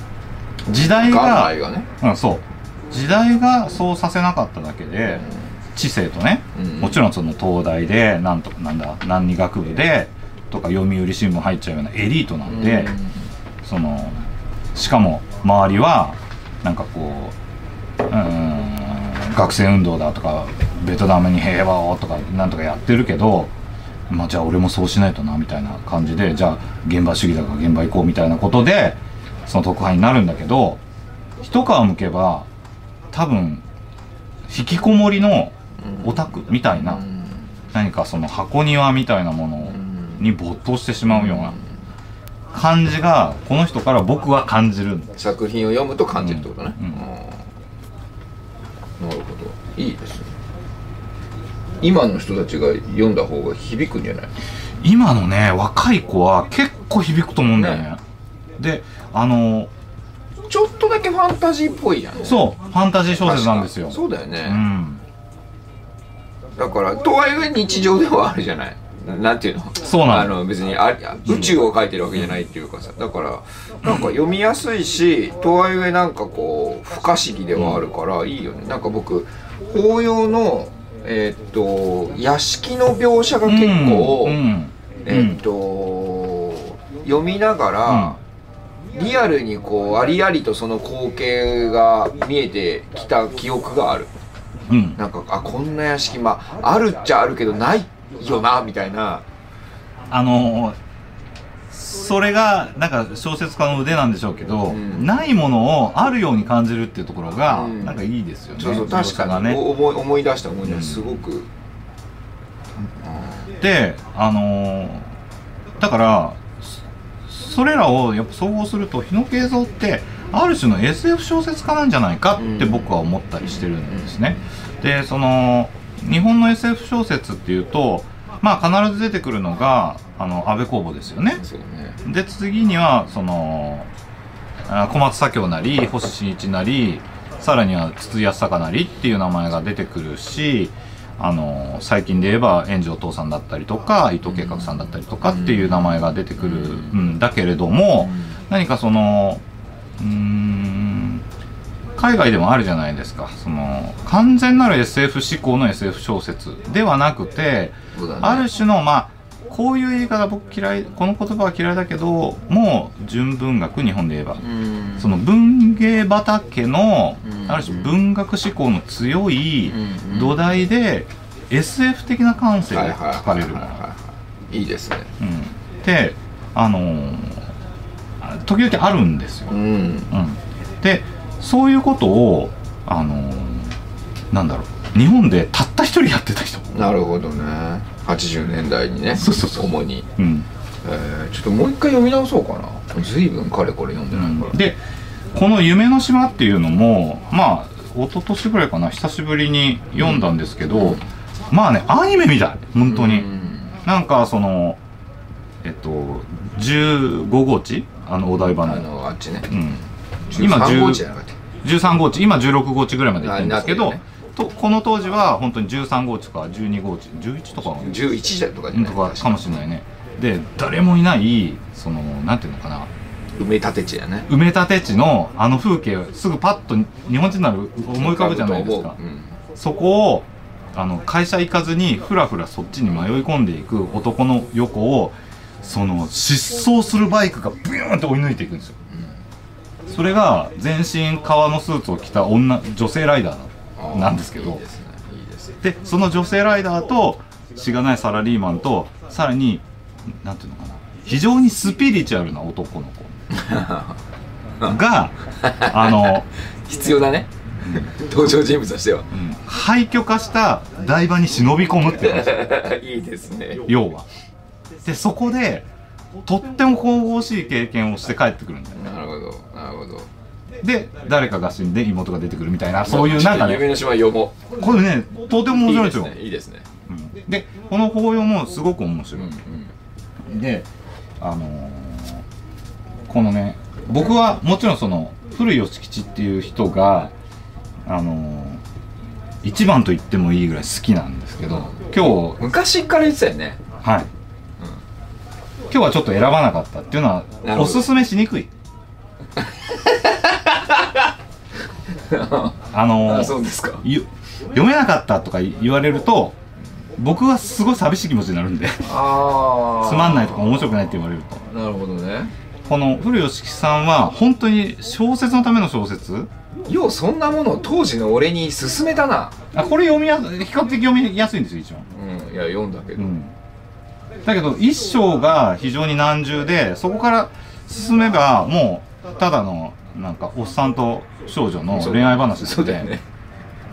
S1: 時代
S2: 元
S1: が
S2: ね。
S1: うん、そう。時代がそうさせなかっただけで知性とね、
S2: うん
S1: もちろんその東大でなんとなんだ何に学部でとか読売新聞入っちゃうようなエリートなんで、そのしかも周りはなんかこううーん学生運動だとかベトナムに平和をとかなんとかやってるけど、まあ、じゃあ俺もそうしないとなみたいな感じでじゃあ現場主義だから現場行こうみたいなことでその特派員になるんだけど一皮むけば多分引きこもりのオタクみたいな、
S2: うん
S1: 何かその箱庭みたいなもの
S2: うん
S1: に没頭してしまうような感じがこの人から僕は感じる
S2: 作品を読むと感じるってことね、
S1: うんうん。
S2: なるほど。いいですね。今の人たちが読んだ方が響くんじゃない？
S1: 今のね若い子は結構響くと思うんだよね。であの
S2: ちょっとだけファンタジーっぽいじゃん。
S1: そうファンタジー小説なんですよ。
S2: そうだよね、
S1: うん
S2: だからとはいえ日常ではあるじゃない。ななんていうの？
S1: そうなの。
S2: あの別にあ宇宙を書いてるわけじゃないっていうかさ。だからなんか読みやすいしとはいえなんかこう不可思議ではあるからいいよね。なんか僕法要のえーっと屋敷の描写が結構、
S1: うんうん
S2: えーっと読みながら、リアルにこうありありとその光景が見えてきた記憶がある
S1: うん。
S2: なんかあこんな屋敷まああるっちゃあるけどないよなみたいな。
S1: あのそれがなんか小説家の腕なんでしょうけど、
S2: うん。
S1: ないものをあるように感じるっていうところが、
S2: うん。
S1: なんかいいですよね。
S2: そうそう確かに、
S1: ね。
S2: お思い思い出した思い出した、
S1: うん。
S2: すごく。
S1: であのーだからそそれらをやっぱ総合すると日野慶三ってある種の SF 小説家なんじゃないかって
S2: うん
S1: 僕は思ったりしてるんですね。でその日本の SF 小説っていうとまあ必ず出てくるのがあの安部公房ですよね。で次にはそのあ小松左京なり星新一なりさらには筒井康隆なりっていう名前が出てくるしあの最近で言えば炎上父さんだったりとか伊藤計画さんだったりとかっていう名前が出てくるんだけれども何かそのうーん。海外でもあるじゃないですか。その完全なる SF 思考の SF 小説ではなくて
S2: ね。
S1: ある種のまあこういう言い方僕嫌いこの言葉は嫌いだけどもう純文学日本で言えば。
S2: うん。
S1: その文芸畑の
S2: うん。
S1: ある種文学思考の強い
S2: うん。
S1: 土台で SF 的な感性
S2: はい
S1: で
S2: はい。
S1: 書かれるもの。
S2: いいですね。
S1: うん。であのーあ時々あるんですよ。
S2: う、ん。
S1: うん、でそういうことをあのーなんだろう。日本でたった一人やってた人。
S2: なるほどね。80年代にね。
S1: そうそうそう。
S2: 主に、
S1: うん。
S2: えーちょっともう一回読み直そうかな。随分かれこれ読んでないから、
S1: でこの「夢の島」っていうのもまあ一昨年ぐらいかな。久しぶりに読んだんですけど、まあねアニメみたい。本当に、
S2: うん。
S1: なんかそのえっと15号地あのお台場
S2: あ
S1: の
S2: のあっちね。
S1: うん。今
S2: 13
S1: 10
S2: 号地じゃなかった。
S1: 13号地。今16号地ぐらいまで行ってるんですけど、
S2: あなって
S1: とこの当時は本当に13号地か12号地。11とか
S2: 11だとかじゃない
S1: とかかもしれないね。で誰もいないそのなんていうのかな。
S2: 埋め立て地やね。
S1: 埋め立て地のあの風景をすぐパッと日本人なら思い浮かぶじゃないですか。
S2: うん
S1: そこをあの会社行かずにふらふらそっちに迷い込んでいく男の横をその疾走するバイクがビューンって追い抜いていくんですよ、それが全身革のスーツを着た女女性ライダーなんですけど。
S2: で
S1: その女性ライダーとしがないサラリーマンとさらになんていうのかな。非常にスピリチュアルな男の子。があの、
S2: 必要だね。登場人物としては。
S1: うん。廃墟化した台場に忍び込むっていう話
S2: いいですね。
S1: 要はでそこでとっても神々しい経験をして帰ってくるんだよ
S2: な。るほどなるほど。
S1: で誰かが死んで妹が出てくるみたいなそういうなんかね
S2: 夢の島読も。う
S1: これねとても面白いんですよ。
S2: ねいいですね。
S1: うん。でこの法要もすごく面白い、
S2: うん
S1: であのーこのね僕はもちろんその古吉吉っていう人があのー一番と言ってもいいぐらい好きなんですけど今日
S2: 昔から言ってたよね。
S1: はい、今日はちょっと選ばなかったっていうの
S2: な
S1: はおすすめしにくい。あのー
S2: あそうですか。
S1: ゆ読めなかったとか言われると僕はすごい寂しい気持ちになるんで。つまんないとか面白くないって言われると。
S2: なるほどね。
S1: この古吉木さんは本当に小説のための小説？
S2: ようそんなものを当時の俺に勧めたな。
S1: あこれ読みや比較的読みやすいんですよ一番
S2: うんいや読んだけど、
S1: うんだけど一章が非常に難重でそこから進めばもうただのなんかおっさんと少女の恋愛話です
S2: そうだよね。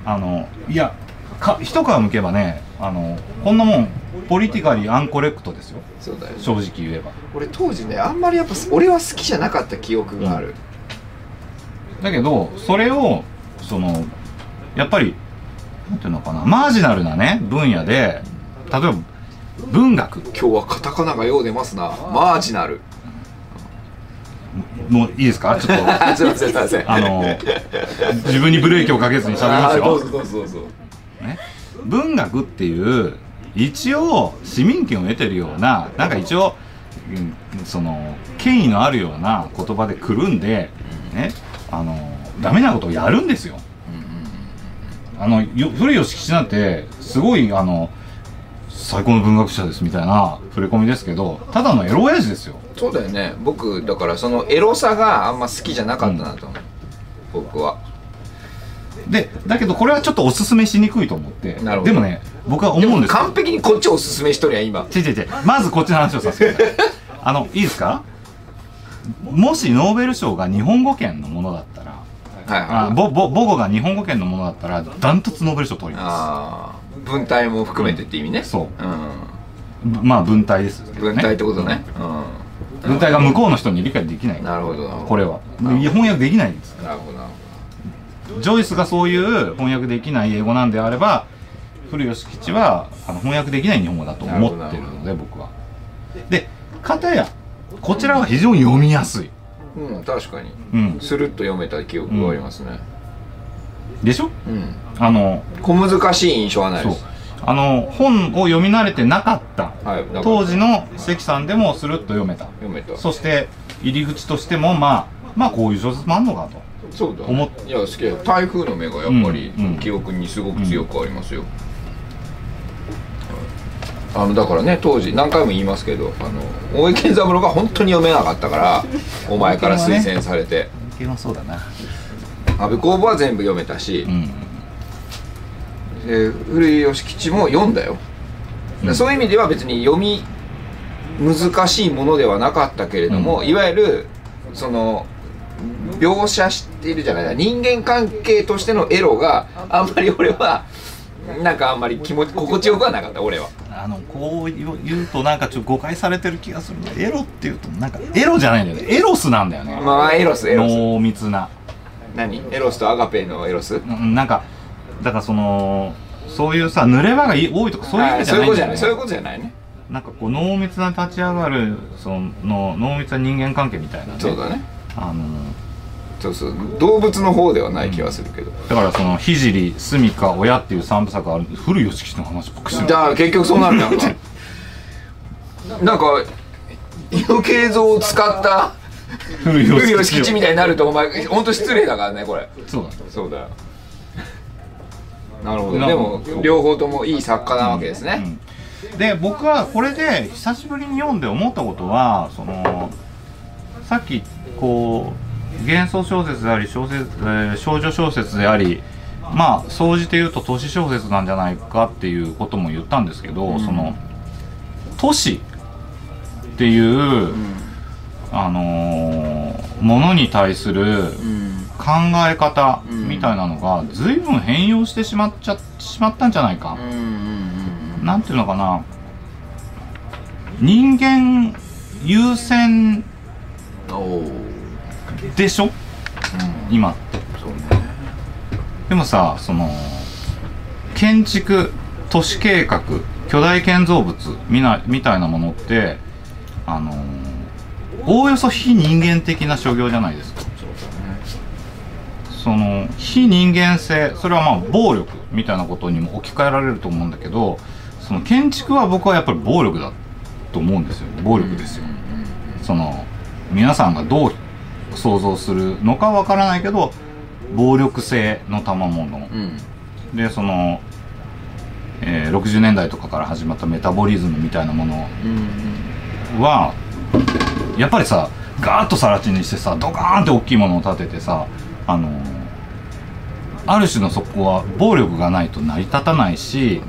S1: あのいやか一皮むけばねあのこんなもんポリティカリーアンコレクトですよ。
S2: そうだよね。
S1: 正直言えば。
S2: 俺当時ねあんまりやっぱ俺は好きじゃなかった記憶がある、
S1: だけどそれをそのやっぱりなんていうのかなマージナルなね分野で例えば文学。
S2: 今日はカタカナがよう出ますな。マージナル。
S1: もういいですか？ちょっと。
S2: あすいませんすいません。
S1: あの自分にブレーキをかけずに喋りますよ。
S2: どうぞどうぞどうぞ。
S1: ね、文学っていう一応市民権を得てるようななんか一応、うん、その権威のあるような言葉でくるんで、ね、あのダメなことをやるんですよ。あのよ古吉吉なんてすごいあの最高の文学者ですみたいな触れ込みですけどただのエロ親父ですよ。
S2: そうだよね。僕だからそのエロさがあんま好きじゃなかったなと思う、僕は。
S1: でだけどこれはちょっとおすすめしにくいと思って。
S2: なるほど。
S1: でもね僕は思うんですよ。
S2: 完璧にこっちをおすすめしとるやん今
S1: 違う違う違う。まずこっちの話をさせてください。あのいいですか？もしノーベル賞が日本語圏のものだったら
S2: はいはい。
S1: 母語が日本語圏のものだったらダントツノーベル賞取りま
S2: ああ文体も含めてって意味ね。
S1: そう。
S2: うん。
S1: すまあ文体ですね。
S2: 文体ってことね。う
S1: 文体が向こうの人に理解できない。
S2: んなるほど。
S1: これは。翻訳できないんです。
S2: なるほど。なる
S1: ジョイスがそういう翻訳できない英語なんであれば古吉吉はあの翻訳できない日本語だと思ってるので僕は。で片やこちらは非常に読みやすい、
S2: ほどうん確かに。
S1: うん、
S2: スルッと読めた記憶がありますね
S1: でしょ？
S2: うん。
S1: あの
S2: 小難しい印象はないです。
S1: あの本を読み慣れてなかった。
S2: はい
S1: 当時の関さんでもスルッと読めた。
S2: 読めた。
S1: そして入り口としてもまあまあこういう小説もあんのかと。
S2: そうだ。いや好き台風の目がやっぱり
S1: うんうん。
S2: 記憶にすごく強くありますよ、あのだからね当時何回も言いますけどあの大江健三郎が本当に読めなかったからお前から推薦されて。
S1: いけなそうだな
S2: 安部公房は全部読めたし
S1: う、ん。
S2: で古井吉吉も読んだよ、
S1: うん。
S2: そういう意味では別に読み難しいものではなかったけれども、
S1: う
S2: いわゆるその描写しているじゃない人間関係としてのエロがあんまり俺はなんかあんまり気持ち心地よくはなかった俺は。
S1: あのこう言うとなんかちょっと誤解されてる気がするなエロっていうとなんかエロじゃないんだよね。エロスなんだよね。
S2: まあエロスエロス。
S1: 濃密な
S2: 何？エロスとアガペのエロス？
S1: うんなんかだからそのそういうさ濡れ場がい多いとかそういう意味じゃないんだよね。
S2: そういうことじゃない。そういうことじゃないね。
S1: なんかこう濃密な立ち上がるその濃密な人間関係みたいなね。
S2: そうだね。
S1: あの
S2: そうそう。動物の方ではない気はするけど、
S1: だからその「聖住みか親」っていう三部作ある古吉吉の話ばっかりしてる。
S2: だから結局そうなるじゃん。かなんか色系像を使った
S1: 古
S2: 古
S1: 吉
S2: 吉吉みたいになるとお前本当失礼だからねこれ。
S1: そうだ
S2: そうだよ。なるほど。
S1: な
S2: でも両方ともいい作家なわけですね、
S1: うん。で僕はこれで久しぶりに読んで思ったことはそのさっきこう幻想小説であり小説、えー少女小説でありまあ総じて言うと都市小説なんじゃないかっていうことも言ったんですけど、その都市っていう、あのーものに対する
S2: うん。
S1: 考え方
S2: うん。
S1: みたいなのが随分変容してしまっちゃしまったんじゃないか、
S2: うんうん
S1: なんていうのかな。人間優先でしょ？今。ってでもさその建築都市計画巨大建造物みなみたいなものってあのおおよそ非人間的な所業じゃないですか。
S2: そ
S1: の非人間性それはまあ暴力みたいなことにも置き換えられると思うんだけどその建築は僕はやっぱり暴力だと思うんですよ暴力ですよ、その皆さんがどう想像するのかわからないけど暴力性の賜物。
S2: うん。
S1: でその、えー60年代とかから始まったメタボリズムみたいなもの
S2: うん。
S1: はやっぱりさガーッと更地にしてさドカーンって大きいものを建ててさあのある種のそこは暴力がないと成り立たないし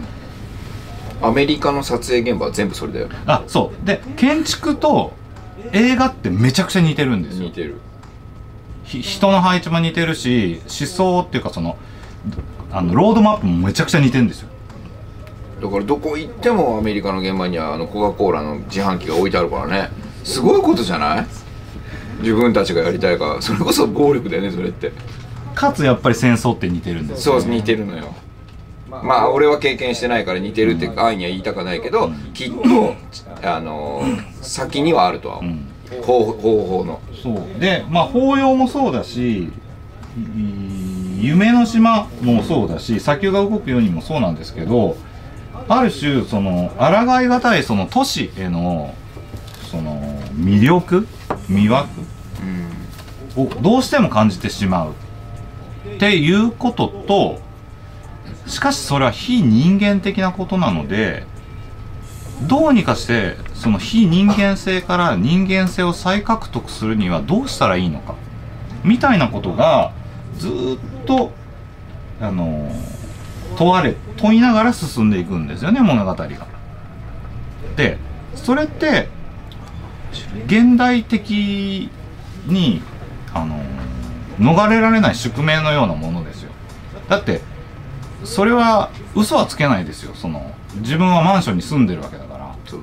S2: アメリカの撮影現場は全部それだよ
S1: あそう。で建築と映画ってめちゃくちゃ似てるんですよ。
S2: 似てる。
S1: ひ人の配置も似てるし思想っていうかそのあのロードマップもめちゃくちゃ似てるんですよ。
S2: だからどこ行ってもアメリカの現場にはあのコカ・コーラの自販機が置いてあるからねすごいことじゃない？自分たちがやりたいから。それこそ暴力だよねそれって。
S1: かつやっぱり戦争って似てるんですよ
S2: そう似てるのよ。まあ俺は経験してないから似てるって安易には言いたくないけどきっとあの先にはあるとは思う、
S1: うん。
S2: 方方法の。
S1: そう。でまあ法要もそうだしい夢の島もそうだし砂丘が動くようにもそうなんですけどある種その抗いがたいその都市へのその魅力？魅惑？
S2: うん。
S1: をどうしても感じてしまう。っていうこととしかしそれは非人間的なことなのでどうにかしてその非人間性から人間性を再獲得するにはどうしたらいいのかみたいなことがずーっとあの問われ問いながら進んでいくんですよね物語が。でそれって現代的にあの逃れられない宿命のようなものですよ。だってそれは嘘はつけないですよ。その自分はマンションに住んでるわけだから。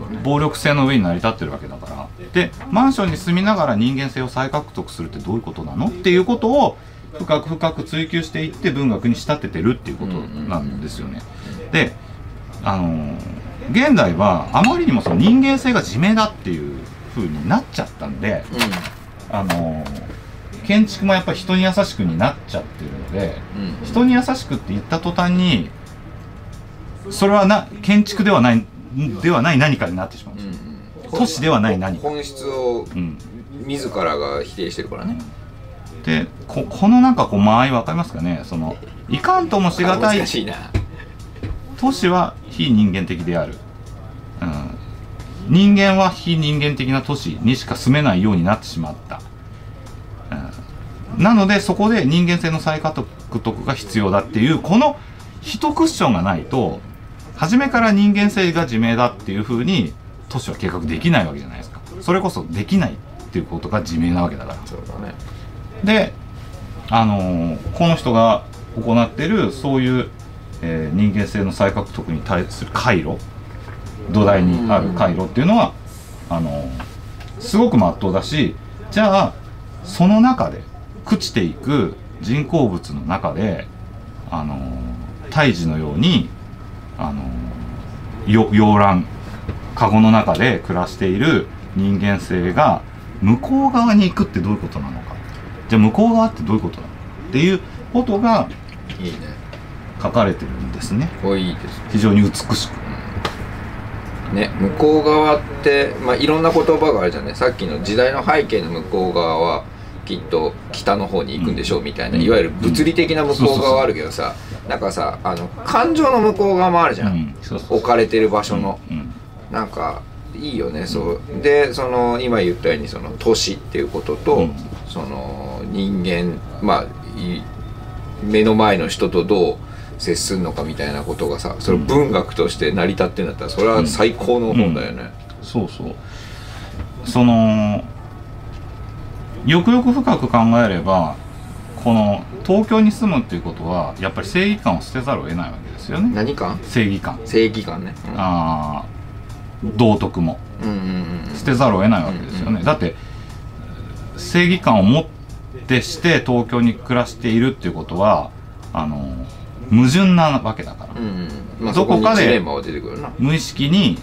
S2: ね。
S1: 暴力性の上に成り立ってるわけだから。でマンションに住みながら人間性を再獲得するってどういうことなの？っていうことを深く深く追求していって文学に仕立ててるっていうことなんですよね。であの現代はあまりにもその人間性が自明だっていう風になっちゃったんであの建築もやっぱり人に優しくになっちゃってるので
S2: うん。うん
S1: 人に優しくって言った途端にそれはな建築ではないではない何かになってしまうんですよ、
S2: うん
S1: 都市ではない何か、
S2: 本質を
S1: うん、
S2: 自らが否定してるからね。
S1: でここのなんかこう間合い分かりますかね？そのいかんともしがたい
S2: 難しいな。
S1: 都市は非人間的である、うん、人間は非人間的な都市にしか住めないようになってしまった、うん、なのでそこで人間性の再獲得が必要だっていうこの一クッションがないと初めから人間性が自明だっていうふうに都市は計画できないわけじゃないですか。それこそできないっていうことが自明なわけだから。
S2: そうだね。
S1: で、あのーこの人が行ってるそういう、えー人間性の再獲得に対する回路土台にある回路っていうのはあのーすごく真っ当だしじゃあその中で朽ちていく人工物の中で、あのー胎児のように、あのーよ洋乱カゴの中で暮らしている人間性が向こう側に行くってどういうことなのか。じゃあ向こう側ってどういうことなのかっていうことが
S2: いいね。
S1: 書かれてるんですね。
S2: いいです
S1: 非常に美しく
S2: ね向こう側って、まあ、いろんな言葉があるじゃんねさっきの時代の背景の向こう側はきっと北の方に行くんでしょうみたいな、
S1: うん
S2: いわゆる物理的な向こう側はあるけどさ、なんかさあの感情の向こう側もあるじゃん、置かれてる場所の、
S1: うん。
S2: なんかいいよねそう。でその今言ったようにその都市っていうことと、
S1: うん。
S2: その人間まあい目の前の人とどう接するのかみたいなことがさそれを文学として成り立ってんだったらそれは最高の本だよね、
S1: そうそう。そのよくよく深く考えればこの東京に住むっていうことはやっぱり正義感を捨てざるを得ないわけですよね。
S2: 何感？
S1: 正義感。
S2: 正義感ね、うん。
S1: あー道徳も。
S2: うんうんうん
S1: 捨てざるを得ないわけですよね、だって正義感を持ってして東京に暮らしているっていうことはあの矛盾なわけだから、
S2: うんうんまあ
S1: どこかで無意識に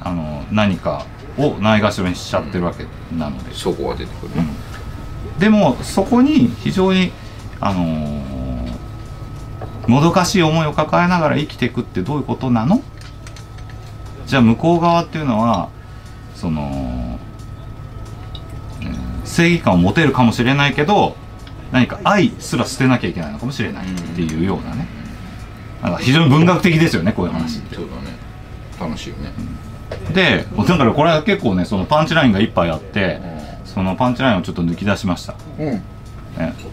S1: あの何かをないがしろにしちゃってるわけなので、
S2: そこは出てくるな、
S1: でもそこに非常にあのーもどかしい思いを抱えながら生きていくってどういうことなの？じゃあ向こう側っていうのはその、うん正義感を持てるかもしれないけど何か愛すら捨てなきゃいけないのかもしれないっていうようなねなんか非常に文学的ですよねこういう話って。
S2: そうだね。楽しいよね、
S1: でだからこれは結構ねそのパンチラインがいっぱいあってそのパンチラインをちょっと抜き出しました。
S2: うん。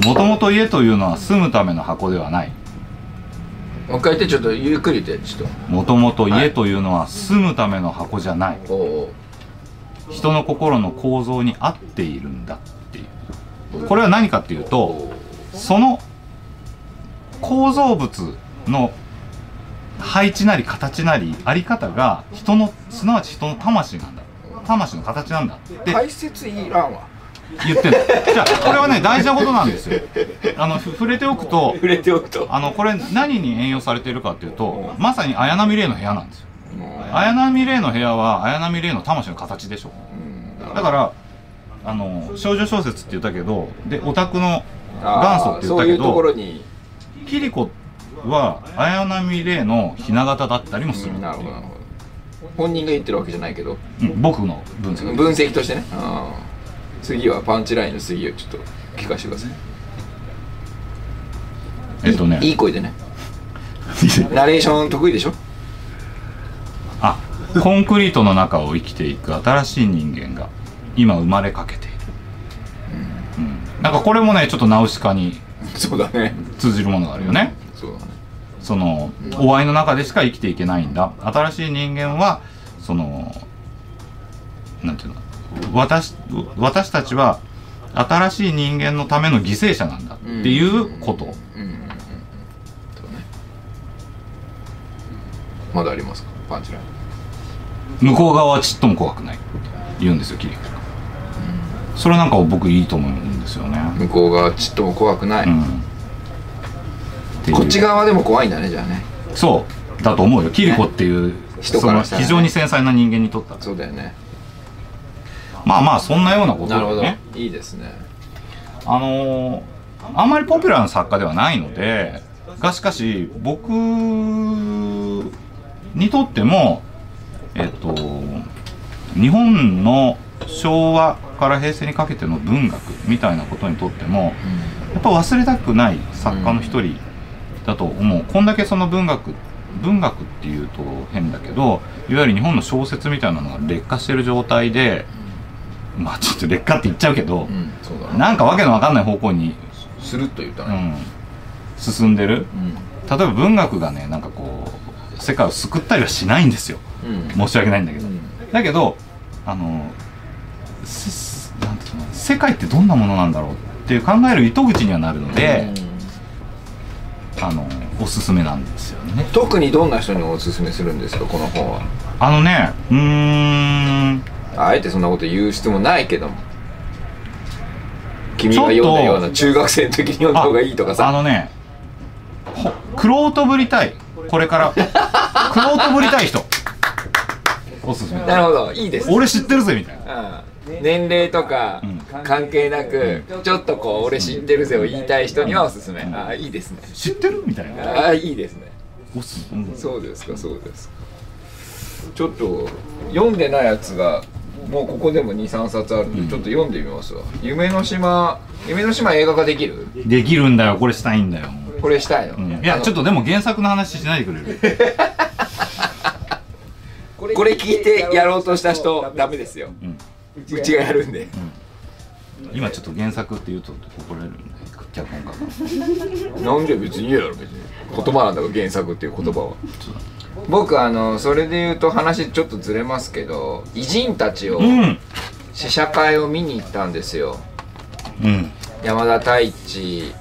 S1: もともと家というのは住むための箱ではない。
S2: もう一回言ってちょっとゆっくり言ってちょっ
S1: もと。もと家というのは住むための箱じゃない。
S2: とおうおう。
S1: 人の心の構造に合っているんだっていう。これは何かっていうとその構造物の配置なり形なりあり方が人のすなわち人の魂なんだ。魂の形なんだって
S2: 解説いらんわ。
S1: 言ってんの。じゃあこれはね大事なことなんですよ。あのふ触れておくと
S2: 触れておくと。
S1: あのこれ何に援用されているかっていうとまさに綾波レイの部屋なんですよ。綾波レイの部屋は綾波レイの魂の形でしょ。
S2: うん。
S1: だからあの少女小説って言ったけどでオタクの元祖って言ったけど
S2: ころに、
S1: キリコは綾波レイのひな形だったりもする。
S2: うんなるほどなるほど。本人が言ってるわけじゃないけど。
S1: うん僕の分析。
S2: 分析としてね。次はパンチラインの次をちょっと聞かせてください。
S1: えっとね。
S2: いい声でね。ナレーション得意でしょ？
S1: あコンクリートの中を生きていく新しい人間が今生まれかけている、うん、なんかこれもねちょっとナウシカに
S2: そうだね。
S1: 通じるものがあるよね
S2: そ
S1: のお会いの中でしか生きていけないんだ。新しい人間はそのなんていうの私私たちは新しい人間のための犠牲者なんだっていうこと、
S2: うんうんうんね。まだありますか？パンチライン。
S1: 向こう側はちっとも怖くない言うんですよキリコがそれなんか僕いいと思うんですよね、
S2: 向こう側ちっとも怖くない、
S1: うんっていう。
S2: こっち側でも怖いんだねじゃあね。
S1: そう。だと思うよ。キリコっていう、
S2: 人
S1: その
S2: から。ね
S1: 非常に繊細な人間にとったら
S2: そうだよね。
S1: まあまあそんなようなこと
S2: なるほど。
S1: をね
S2: いいですね。
S1: あのーあんまりポピュラーな作家ではないのでがしかし僕にとってもえっと日本の昭和から平成にかけての文学みたいなことにとってもやっぱ忘れたくない作家の一人だと思う、こんだけその文学文学っていうと変だけどいわゆる日本の小説みたいなのが劣化してる状態でまあちょっと劣化って言っちゃうけど、
S2: うん
S1: な。んかわけのわかんない方向に、
S2: スルッと言ったね
S1: うん、進んでる。
S2: うん。
S1: 例えば文学がねなんかこう世界を救ったりはしないんですよ。
S2: うん。
S1: 申し訳ないんだけど、
S2: うん。
S1: だけどあの世界ってどんなものなんだろうっていう考える糸口にはなるので、あのおすすめなんですよね。
S2: 特にどんな人におすすめするんですかこの本は。
S1: あのねうーん。
S2: あえてそんなこと言う必要もないけども。君が読んだような中学生の時に読んだ方がいいとか
S1: あ
S2: さ
S1: のねほくろうとぶりたい。これから。くろうとぶりたい人。おすすめ。
S2: なるほど。いいです
S1: 俺知ってるぜみたいな。
S2: うん年齢とか
S1: うん。
S2: 関係なく、ちょっとこう俺知ってるぜを言いたい人にはおすすめ、ああいいですね。
S1: 知ってるみたいな。
S2: ああいいですね。
S1: おすすめ
S2: そうですかそうですか。ちょっと読んでないやつがもうここでも23冊あるんで、ちょっと読んでみますわ。夢の島夢の島映画化できる？
S1: できるんだよ。これしたいんだよ、
S2: これしたいの、
S1: うん、いやちょっとでも原作の話しないでくれる？
S2: これ聞いてやろうとした人ダメですよ、
S1: ん
S2: うちがやるんで、
S1: 今ちょっと原作って言うと怒られるんで脚本家が。
S2: なんで別にいいやろ別に。言葉なんだから原作っていう言葉は、僕あのそれで言うと話ちょっとずれますけど偉人たちを
S1: うん。
S2: 試写会を見に行ったんですよ。
S1: うん。
S2: 山田太一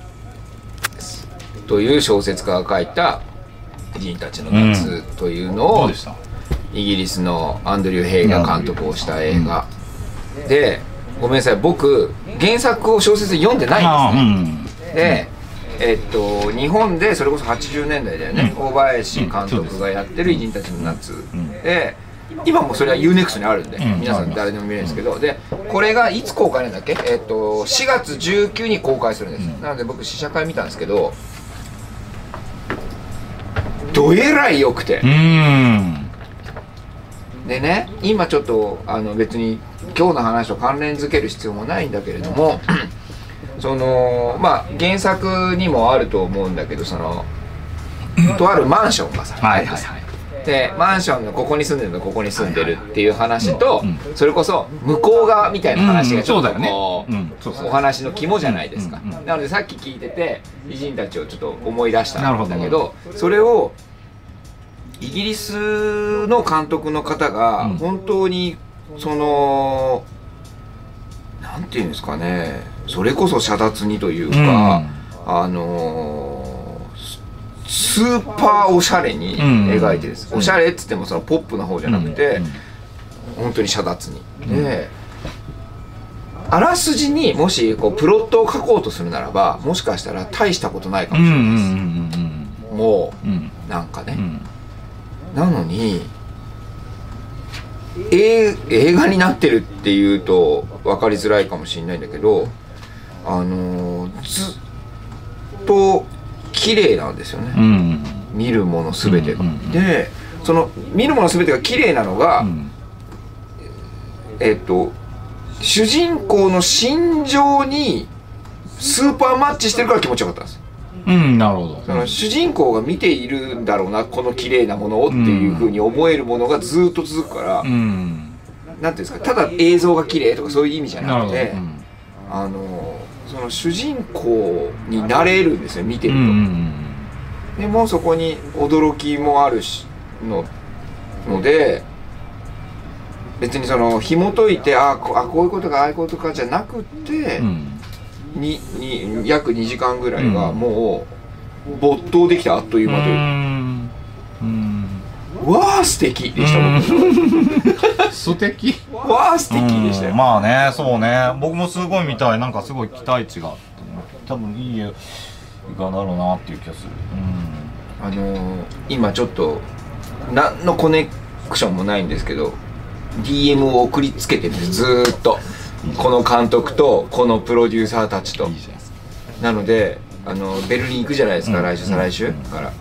S2: という小説家が書いた「偉人たちの夏」というのを、
S1: どうでした？
S2: イギリスのアンドリュー・ヘイが監督をした映画、でごめんなさい僕原作を小説で読んでないん
S1: うん
S2: ですね、でえっと日本でそれこそ80年代だよね、
S1: うん。
S2: 大林監督がやってる「偉人たちの夏」
S1: ん。
S2: で今もそれは UNEXT にあるんで、
S1: うん。
S2: 皆さん誰でも見れるんですけど、でこれがいつ公開なんだっけ？えっと4月19に公開するんです、なので僕試写会見たんですけどどえらい良くて、
S1: うん
S2: でね今ちょっとあの別に今日の話と関連づける必要もないんだけれども そのまあ原作にもあると思うんだけどそのとあるマンションがさ、
S1: はいはいはい。
S2: でマンションのここに住んでるのここに住んでるっていう話と、
S1: うん。
S2: それこそ向こう側みたいな話がちょっと
S1: うんそうだよ
S2: こう,、お話の肝じゃないですか、なのでさっき聞いてて偉人たちをちょっと思い出したんだけど。それをイギリスの監督の方が
S1: うん。
S2: 本当にその、なんていうんですかねそれこそ遮奪にというか、あのーススーパーおしゃれに描いてです、
S1: うん。
S2: おしゃれっつってもそのポップな方じゃなくて、
S1: うん。
S2: 本当に遮奪に、であらすじにもしこうプロットを書こうとするならばもしかしたら大したことないか
S1: うんう
S2: もしれないです、
S1: んうん
S2: も
S1: うんうん。
S2: うなんかね、
S1: うん
S2: なのに映映画になってるっていうと分かりづらいかもしれないんだけどあのーずっと綺麗なんですよね、
S1: うん。
S2: 見るもの全てが、
S1: うんうんうん
S2: でその見るもの全てが綺麗なのが、
S1: うん。
S2: えっと主人公の心情にスーパーマッチしてるから気持ちよかったんです
S1: うんなるほど。
S2: その主人公が見ているんだろうなこの綺麗なものをっていうふうに思えるものがずっと続くから、
S1: うん
S2: なんていうんですかただ映像が綺麗とかそういう意味じゃ
S1: な
S2: くて、あのその主人公になれるんですよ見てると、
S1: うんうん
S2: でもそこに驚きもあるしのので別にその紐解いてあこあこういうことかああいうことかじゃなくて、
S1: うん
S2: にに約2時間ぐらいがもう没頭できたあっという間という。か、
S1: うん。うん。
S2: わあ素敵でした
S1: うん。
S2: 僕。
S1: 素敵。
S2: わあ素敵でしたよ、
S1: うん。まあねそうね。僕もすごい見たい。なんかすごい期待値があって多分いい映画だろうなっていう気がする。
S2: あのー今ちょっと何のコネクションもないんですけど DM を送りつけてるんですずーっとこの監督とこのプロデューサーたちと。
S1: ないですか
S2: なのであのベルリン行くじゃないですか、
S1: うん。
S2: 来週再来週から、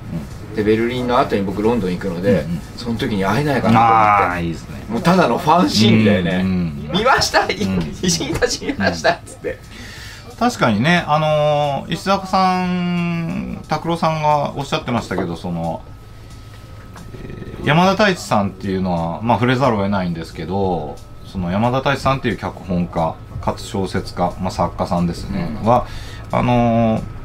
S2: でベルリンの後に僕ロンドン行くので、その時に会えないか
S1: あ
S2: な
S1: あいいですね。
S2: と思ってもうただのファンシーンだよね、
S1: うん
S2: 見ました、
S1: ん。
S2: 偉人たち見ましたっつって、
S1: 確かにねあのー石坂さん拓郎さんがおっしゃってましたけどその、えー山田太一さんっていうのはまあ触れざるを得ないんですけどその山田太一さんっていう脚本家かつ小説家、まあ、作家さんですね、
S2: うん。
S1: はあのー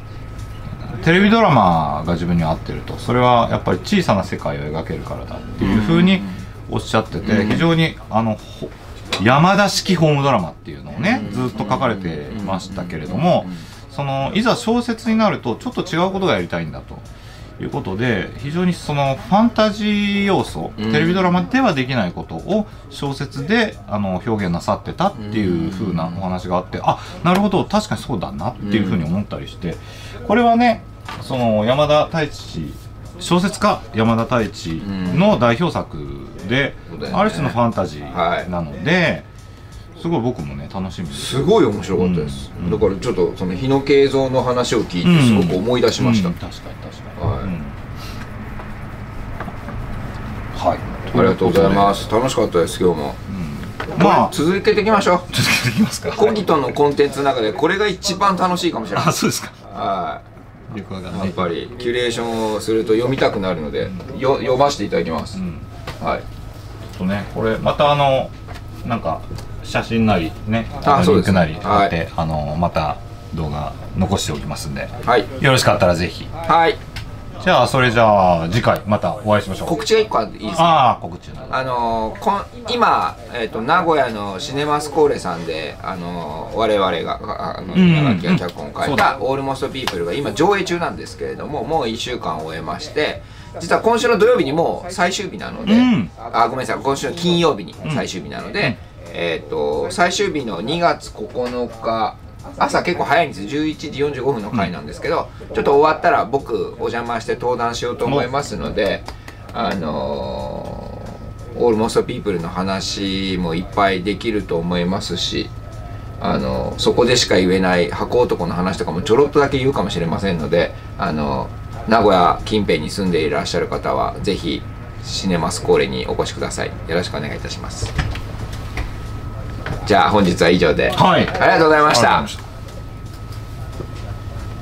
S1: テレビドラマが自分には合ってると。それはやっぱり小さな世界を描けるからだっていうふうにおっしゃってて、
S2: うん。
S1: 非常にあのほ山田式ホームドラマっていうのをね、
S2: うん。
S1: ずっと書かれてましたけれども、そのいざ小説になるとちょっと違うことがやりたいんだということで非常にそのファンタジー要素、
S2: うん。
S1: テレビドラマではできないことを小説であの表現なさってたっていう風なお話があって、あなるほど確かにそうだなっていう風に思ったりしてこれはねその山田太一小説家山田太一の代表作で、ある種のファンタジーなので、すごい僕もね楽しみです。
S2: すごい面白かったです、
S1: うん。
S2: だからちょっとその日野慶三の話を聞いてすごく思い出しました、
S1: うん確かに確かに、
S2: はい。
S1: うん。はい。
S2: ありがとうございます。楽しかったです今日も。
S1: まあ
S2: まあ続けていきましょう。
S1: 続けていきますか。
S2: コギトンのコンテンツの中でこれが一番楽しいかもしれない。
S1: あそうですか。
S2: はい。やっぱりキュレーションをすると読みたくなるので、よ読ませていただきます、
S1: うん。
S2: はい。
S1: ちょっとねこれまたあのなんか写真なりねの
S2: あ
S1: リンクなり貼って、
S2: はい。
S1: あのまた動画残しておきますんで。
S2: はい。
S1: よろしかったらぜひ。
S2: はい。
S1: じゃあそれじゃあ次回またお会いしましょう。
S2: 告知が一個あっていいですか？
S1: ああ告知な
S2: あのーこん今、えー、と名古屋のシネマスコーレさんで、あのー我々がああの
S1: うんうん
S2: 稲垣が脚本を書いうた「オールモストピープル」が今上映中なんですけれどももう1週間を終えまして実は今週の土曜日にもう最終日なので、
S1: うん。
S2: あごめんなさい。今週の金曜日に最終日なので、えっ、と最終日の2月9日朝結構早いんです。11時45分の回なんですけど、ちょっと終わったら僕お邪魔して登壇しようと思いますのであのーオールモストピープルの話もいっぱいできると思いますしあのそこでしか言えない箱男の話とかもちょろっとだけ言うかもしれませんのであの名古屋近辺に住んでいらっしゃる方はぜひシネマスコーレにお越しください。よろしくお願いいたしますじゃあ本日は以上で、
S1: はい。
S2: ありがとうございました。
S1: ありがとうございました